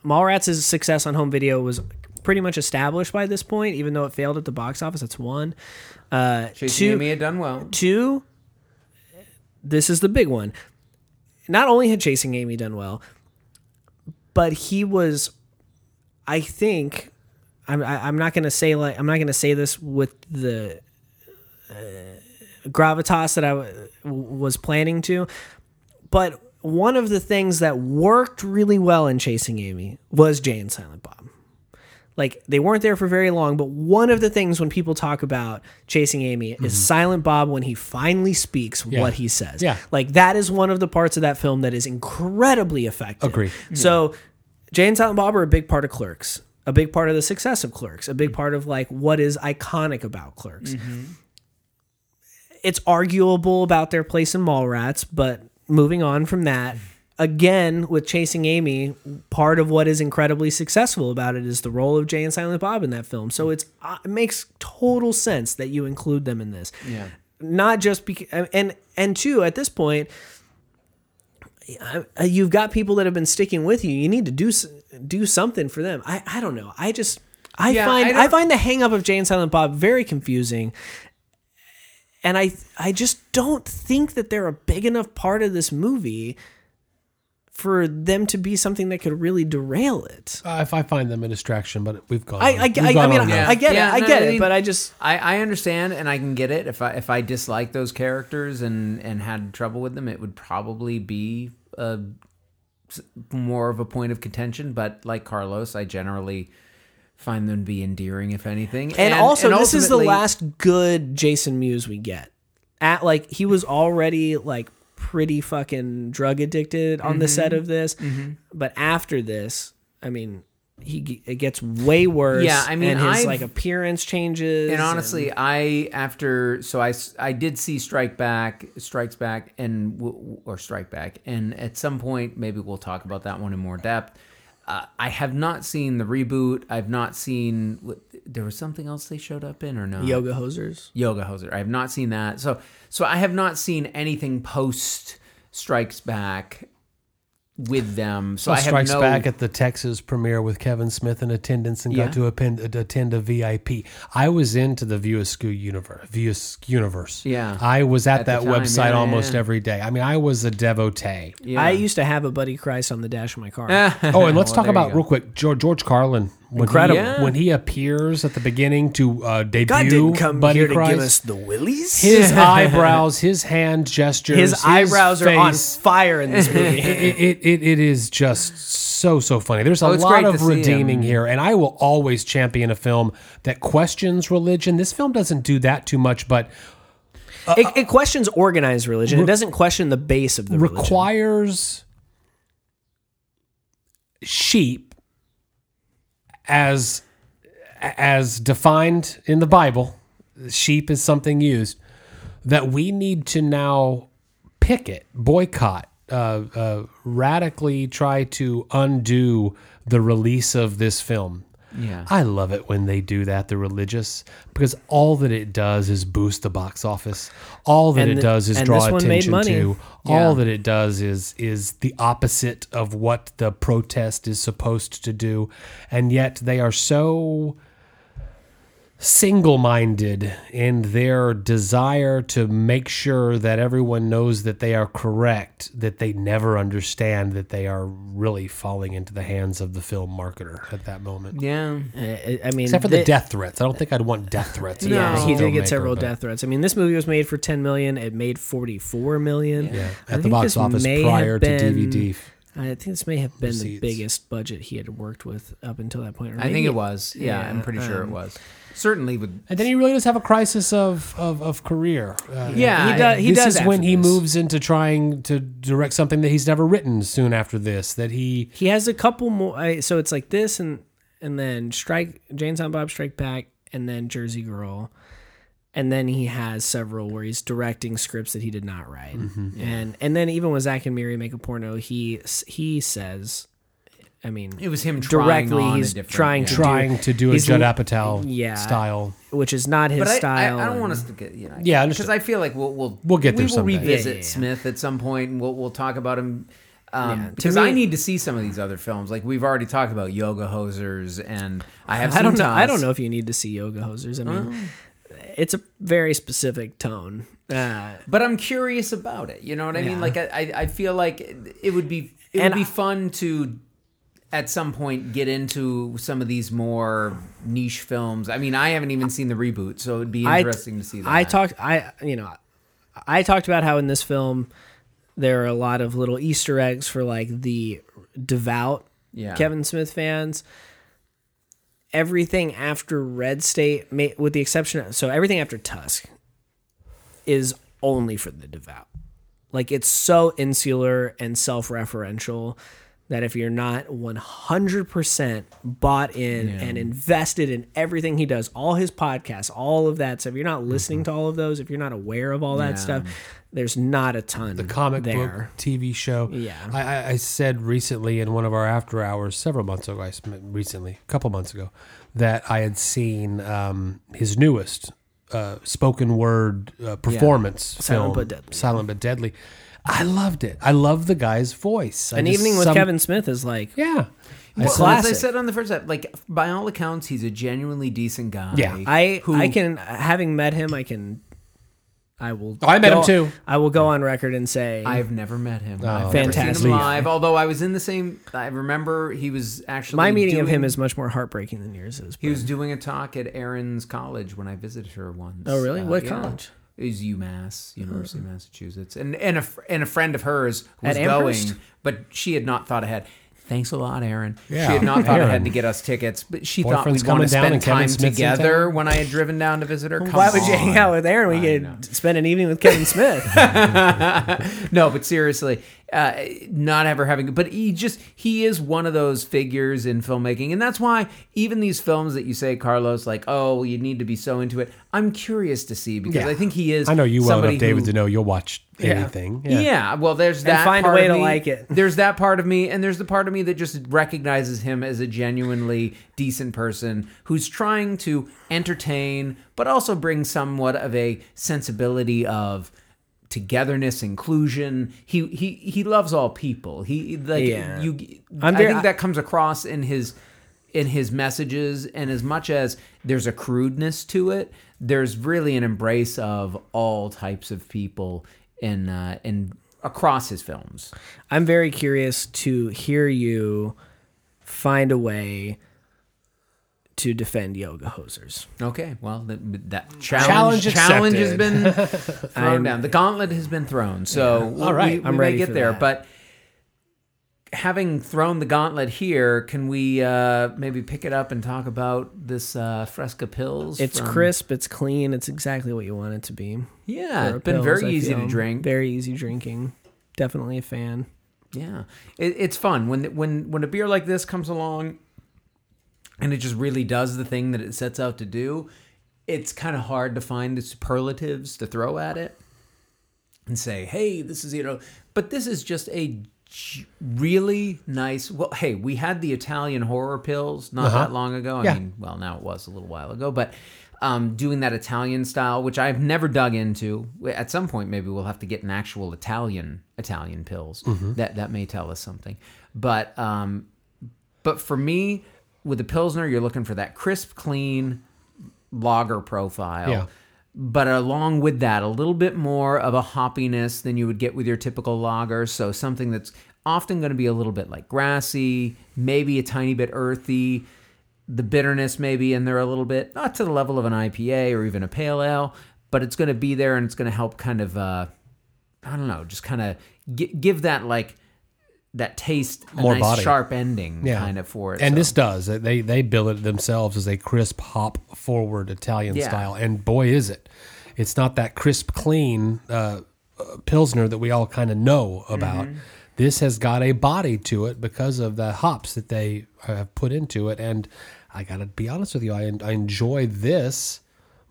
Mallrats' success on home video was pretty much established by this point, even though it failed at the box office. That's one. Uh, Chasing two, Amy had done well. two, this is the big one. Not only had Chasing Amy done well, but he was, I think, I'm, I, I'm not going to say like, I'm not to say this with the uh, gravitas that I w- was planning to, but one of the things that worked really well in Chasing Amy was Jay and Silent Bob. Like they weren't there for very long, but one of the things when people talk about Chasing Amy is Silent Bob when he finally speaks Mm-hmm. Yeah. what he says. Yeah. Like that is one of the parts of that film that is incredibly effective. Agree. So Jay and Silent Bob are a big part of Clerks, a big part of the success of Clerks, a big part of like what is iconic about Clerks. It's arguable about their place in Mallrats, but moving on from that, again with Chasing Amy, part of what is incredibly successful about it is the role of Jay and Silent Bob in that film. So it's uh, it makes total sense that you include them in this. Yeah. Not just because and and two at this point you've got people that have been sticking with you. You need to do do something for them. I, I don't know. I just I Yeah, find I I, find the hang up of Jay and Silent Bob very confusing. And I I just don't think that they're a big enough part of this movie for them to be something that could really derail it. Uh, if I find them a distraction, but we've gone. I. I, We've I, I mean on I. I get Yeah, it. I no, get I it, mean- but I just I, I understand and I can get it. If I if I dislike those characters and and had trouble with them, it would probably be a s- more of a point of contention. But like Carlos, I generally find them to be endearing, if anything. and, also and this is the last good Jason Mewes we get. At like he was already like pretty fucking drug addicted on the Mm-hmm. set of this, but after this, I mean, he it gets way worse. Yeah, I mean, and his I've- like appearance changes. And honestly, I after so I I did see Strike Back, Strikes Back, and or Strike Back, and at some point maybe we'll talk about that one in more depth. Uh, I have not seen the reboot. I've not seen. what- There was something else they showed up in, or no? yoga hosers. Yoga Hoser. I have not seen that. So so I have not seen anything post Strikes Back with them. So So I have strikes no. back at the Texas premiere with Kevin Smith in attendance and Yeah. got to append, attend a VIP. I was into the View Askew universe. View Askew universe. Yeah. I was at, At that time, website yeah, almost yeah. every day. I mean, I was a devotee. yeah. I used to have a Buddy Christ on the dash of my car. Oh, and let's Well, talk about real quick George, George Carlin. When Incredible. He, Yeah. When he appears at the beginning to uh, debut God didn't come Buddy here to Christ, give us the willies. his eyebrows, his hand gestures, His eyebrows are on fire in this movie. it, it, it, it is just so so funny. There's a Oh, lot of redeeming here, and I will always champion a film that questions religion. This film doesn't do that too much, but it, it questions organized religion. It doesn't question the base of the religion. requires sheep as as defined in the Bible. Sheep is something used that we need to now picket, boycott, uh, uh, radically try to undo the release of this film. Yeah. I love it when they do that, the religious, because all that it does is boost the box office. All that And it does is draw this one made attention to. Yeah. All that it does is is the opposite of what the protest is supposed to do, and yet they are so single-minded in their desire to make sure that everyone knows that they are correct that they never understand that they are really falling into the hands of the film marketer at that moment Yeah. Uh, I mean, except for the they- death threats i don't think i'd want death threats Yeah, he did get several but- death threats. I mean, this movie was made for 10 million. It made 44 million. yeah I at the box office prior to been- dvd I think this may have been the biggest budget he had worked with up until that point. or I think it was. Yeah, yeah, I'm pretty sure it um, was. Certainly with and then he really does have a crisis of of, of career uh, Yeah, he does. He this does is when after he this. moves into trying to direct something that he's never written soon after this that he He has a couple more. I, so it's like this, and and then Strike, jane's on Bob Strike Back, and then Jersey Girl, and then he has several where he's directing scripts that he did not write, Mm-hmm. and and then even when Zack and Miri make a porno, he he says, I mean, it was him trying directly. on a He's different- trying yeah. to trying to do a he's Judd Apatow yeah. style. which is not his But I, I, style. I don't want us to get you know Yeah, I understand. because I feel like we'll we'll We'll get we will someday. revisit Yeah, yeah, yeah. Smith at some point and we'll we'll talk about him um, Yeah, to because me- I need to see some of these other films like we've already talked about Yoga Hosers and I have I don't know. I don't know if you need to see yoga hosers. I mean, Oh. it's a very specific tone. Uh, but I'm curious about it. You know what I Yeah. mean? Like I, I, I feel like it would be it And would be I- fun to at some point get into some of these more niche films. I mean, I haven't even seen the reboot, so it'd be I- interesting to see that. I talked. I you know, I talked about how in this film there are a lot of little Easter eggs for like the devout yeah. Kevin Smith fans. Everything after Red State, with the exception of so everything after Tusk, is only for the devout. Like it's so insular and self-referential that if you're not 100% bought in and invested in everything he does, all his podcasts, all of that stuff, if you're not listening to all of those, if you're not aware of all that Yeah. stuff, there's not a ton The comic there. book TV show. Yeah. I, I, said recently in one of our after hours, several months ago, I recently, a couple months ago, that I had seen um, his newest uh, spoken word uh, performance Silent film, but Deadly. Silent but Deadly. I loved it. I love the guy's voice. I An just- evening with some- Kevin Smith is like Yeah. I Well, as I classic. said on the first episode, like by all accounts, he's a genuinely decent guy. Yeah. I who- I can having met him, I can I will. Oh, I met go- him too. I will go on record and say I've never met him. Oh, I've fantastic. never seen him live. Although I was in the same. I remember he was actually my meeting of doing- him is much more heartbreaking than yours is. He was doing a talk at Erin's college when I visited her once. Oh, really? Uh, What yeah. college? Was UMass, University of Massachusetts, and and a and a friend of hers was going, but she had not thought ahead. Thanks a lot, Erin. Yeah. She had not thought Erin. ahead to get us tickets, but she thought we'd want to spend time together when I had driven down to visit her. Come Why would you hang out with Erin? We could spend an evening with Kevin Smith. no, but seriously, uh, not ever having. But he just he is one of those figures in filmmaking, and that's why even these films that you say, Carlos, like oh, you need to be so into it. I'm curious to see because Yeah. I think he is. I know you well enough, David, who- to know you'll watch anything. Yeah. well, there's that. find a way of to me. like it. There's that part of me, and there's the part of me that just recognizes him as a genuinely decent person who's trying to entertain, but also bring somewhat of a sensibility of togetherness, inclusion. He he he loves all people. He like Yeah. you. I'm I think that comes across in his in his messages and as much as there's a crudeness to it there's really an embrace of all types of people in uh, in across his films I'm very curious to hear you find a way to defend yoga hosers. okay well that, that Challenge challenge challenge has been thrown I'm- down the gauntlet has been thrown so we- All right. we, we I'm may ready get for there that. but having thrown the gauntlet here can we uh, maybe pick it up and talk about this uh, fresca pils It's from- crisp, it's clean, it's exactly what you want it to be. yeah it's been pils, very I easy to drink Very easy drinking. Definitely a fan. Yeah, it, it's fun when when when a beer like this comes along, and it just really does the thing that it sets out to do. It's kind of hard to find the superlatives to throw at it and say, "Hey, this is you know," but this is just a really nice. Well, hey, we had the Italian horror pils not Uh-huh. that long ago. I Yeah. mean, well, now it was a little while ago, but. Um, doing that Italian style, which I've never dug into. At some point, maybe we'll have to get an actual Italian Italian pils. That that may tell us something. But um, but for me, with the pilsner, you're looking for that crisp, clean, lager profile. Yeah. But along with that, a little bit more of a hoppiness than you would get with your typical lager. So something that's often going to be a little bit like grassy, maybe a tiny bit earthy. The bitterness maybe in there a little bit, not to the level of an IPA or even a pale ale, but it's going to be there and it's going to help kind of, uh, I don't know, just kind of gi- give that like that taste a More nice body. sharp ending Yeah. kind of for it. And So- this does. They they bill it themselves as a crisp hop forward Italian Yeah. style, and boy is it! It's not that crisp, clean uh, uh, pilsner that we all kind of know about. Mm-hmm. This has got a body to it because of the hops that they have put into it, and I gotta be honest with you, I, I enjoy this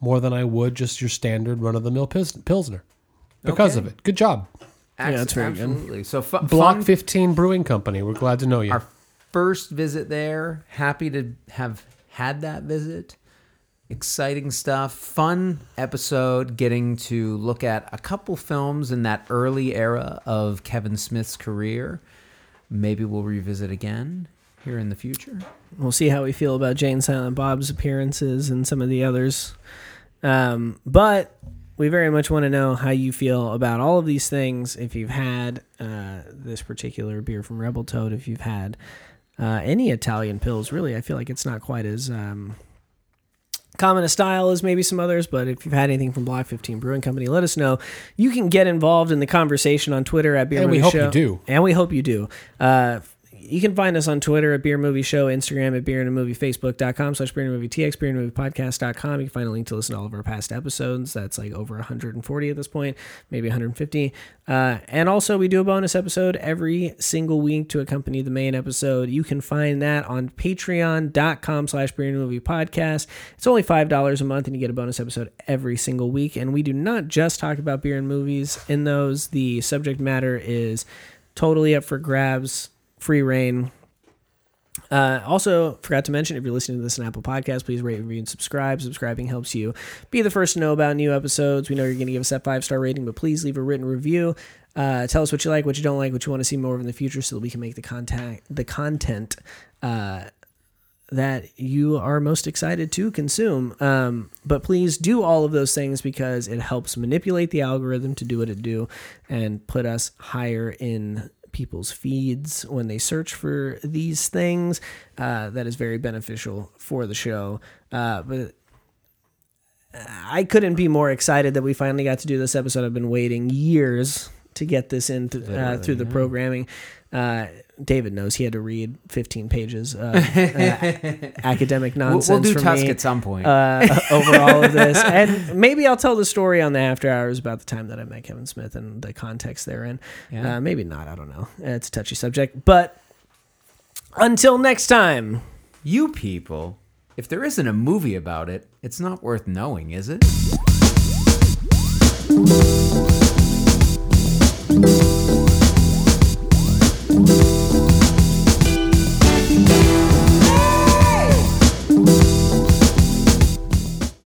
more than I would just your standard run of the mill pilsner because Okay. of it. Good job, Abs- Yeah, it's very good. absolutely. So fu- Block fun- Fifteen Brewing Company. We're glad to know you. our first visit there. Happy to have had that visit. Exciting stuff. Fun episode getting to look at a couple films in that early era of Kevin Smith's career. Maybe we'll revisit again here in the future. We'll see how we feel about Jane Silent Bob's appearances and some of the others. Um, but we very much want to know how you feel about all of these things. If you've had uh, this particular beer from Rebel Toad, if you've had uh, any Italian pils, really, I feel like it's not quite as um, common a style as maybe some others. But if you've had anything from Block 15 Brewing Company, let us know. You can get involved in the conversation on Twitter at Beer And we hope you do. And we hope you do. Uh, you can find us on Twitter at Beer Movie Show, Instagram at Beer and a Movie, Facebook.com slash Beer and a Movie, TX, Beer and a Movie Podcast.com. You can find a link to listen to all of our past episodes. That's like over 140 at this point, maybe 150. Uh, and also, we do a bonus episode every single week to accompany the main episode. You can find that on patreon.com slash Beer and a Movie Podcast. It's only $5 a month, and you get a bonus episode every single week. And we do not just talk about beer and movies in those, the subject matter is totally up for grabs free reign. Uh, also, forgot to mention if you're listening to this on Apple Podcast, please rate, review, and subscribe. Subscribing helps you be the first to know about new episodes. We know you're going to give us that five star rating, but please leave a written review. Uh, tell us what you like, what you don't like, what you want to see more of in the future, so that we can make the contact the content uh, that you are most excited to consume. Um, but please do all of those things because it helps manipulate the algorithm to do what it do and put us higher in people's feeds when they search for these things. Uh, that is very beneficial for the show. Uh, but I couldn't be more excited that we finally got to do this episode. I've been waiting years to get this in th- uh, through the yeah. programming. David knows he had to read 15 pages of uh, academic We'll, nonsense. we'll do for Tusk me at some point. uh, over all of this. And maybe I'll tell the story on the after hours about the time that I met Kevin Smith and the context therein. Yeah. Uh, maybe not. I don't know. It's a touchy subject. But until next time. you people, if there isn't a movie about it, it's not worth knowing, is it?